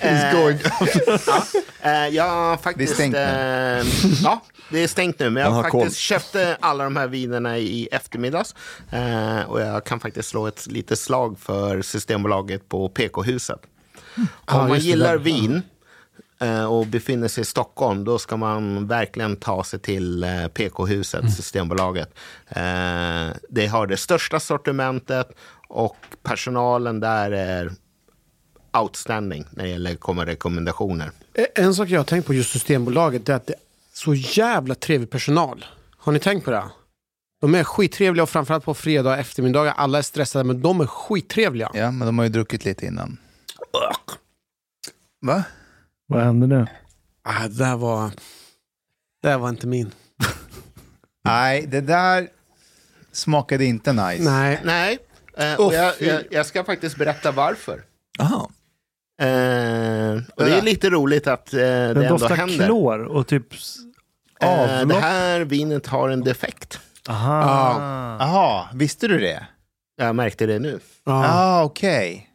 Eh, ja, eh, jag faktiskt... Det är stängt eh, ja, det är stängt nu. Men jag har faktiskt köpte alla de här vinerna i eftermiddags. Och jag kan faktiskt slå ett litet slag för Systembolaget på PK-huset. Om Ja, man gillar vin och befinner sig i Stockholm, då ska man verkligen ta sig till PK-huset, Mm. Systembolaget. Det har det största sortimentet och personalen där är outstanding när det gäller kommer rekommendationer. Eh, En sak jag har tänkt på just Systembolaget är att det är så jävla trevlig personal. Har ni tänkt på det? De är skittrevliga och framförallt på fredag eftermiddagar. Alla är stressade men de är skittrevliga. Ja, men de har ju druckit lite innan. Va? Vad hände nu? Ah, det där var... Det där var inte min. Nej, det där smakade inte nice. Nej. Nej, eh, och jag, jag, jag ska faktiskt berätta varför. Aha. Eh, och det är lite roligt att eh, det Den ändå doftar händer. klor och typ Eh, det avlopp. här vinet har en defekt. Aha. Jaha, visste du det? Jag märkte det nu. Ja, ah, okej.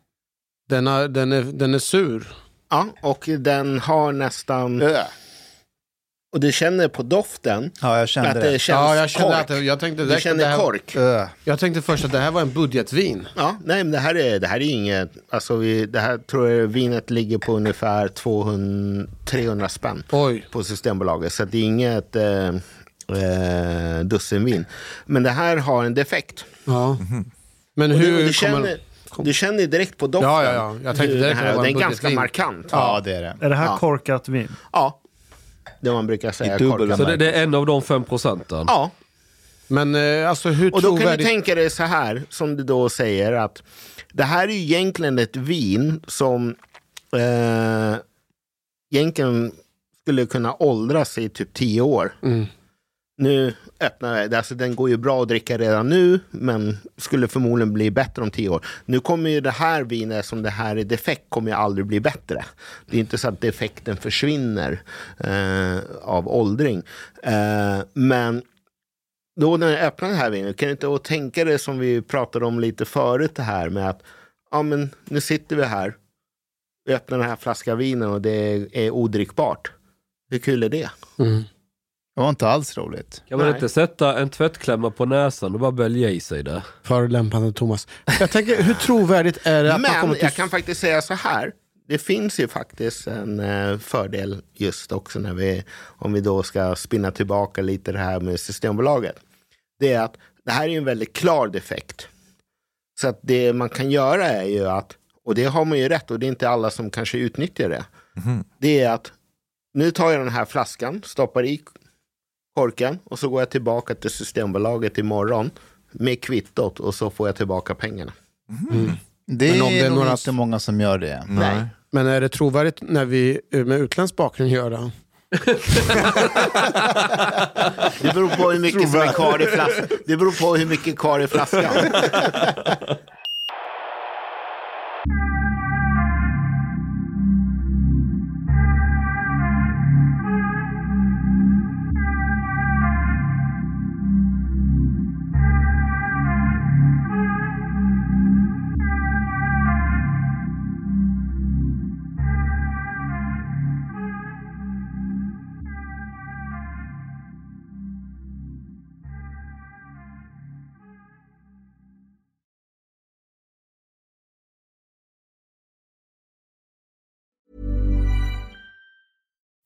Den, är, den, är, den är sur. Ja, och den har nästan... Ö. Och du känner på doften Ja, jag kände att det det. känns Ja, jag kände kork. att det, jag tänkte Du direkt känner det här, kork. Jag tänkte först att det här var en budgetvin. Ja, nej, men det här är, det här är inget... Alltså vi, det här tror jag vinet ligger på ungefär 200-300 spänn Oj. på Systembolaget. Så det är inget eh, eh, dussinvin. Men det här har en defekt. Ja. Men Och hur du, du, kommer... känner, du känner direkt på doften. Ja, ja, ja. Jag tänkte direkt den att det var här, en Den är ganska budgetvin. markant. Ja, det är det. Är det här Ja. korkat vin? Ja, det man brukar säga. I. Så det, det är en av de fem procenten? Ja, Men eh, alltså hur och då kan du tänka dig så här, som du då säger att det här är ju egentligen ett vin som eh, egentligen skulle kunna åldras i typ tio år. Mm nu öppnar jag, alltså den går ju bra att dricka redan nu, men skulle förmodligen bli bättre om tio år. Nu kommer ju det här vinet, som det här är defekt, kommer ju aldrig bli bättre. Det är inte så att defekten försvinner eh, av åldring. Eh, men då när jag öppnar det här vinet, kan du inte tänka dig som vi pratade om lite förut det här med att ja, men nu sitter vi här, vi öppnar den här flaskan vinen och det är odrickbart. Hur kul är det? Mm. Det var inte alls roligt. Kan man Nej. inte sätta en tvättklämma på näsan och bara bälja i sig det? Förolämpande Thomas. Jag tänker, hur trovärdigt är det att man kommer Men till... jag kan faktiskt säga så här. Det finns ju faktiskt en eh, fördel just också när vi, om vi då ska spinna tillbaka lite det här med Systembolaget. Det är att det här är en väldigt klar defekt. Så att det man kan göra är ju att, och det har man ju rätt och det är inte alla som kanske utnyttjar det. Det är att nu tar jag den här flaskan, stoppar i korken och så går jag tillbaka till Systembolaget imorgon med kvittot och så får jag tillbaka pengarna. Det Men om det är nog några- inte många som gör det. Nej. Men är det trovärdigt när vi med utländsk bakgrund gör det? Det beror på hur mycket som är kvar i flaskan. Det beror på hur mycket kvar i flaskan.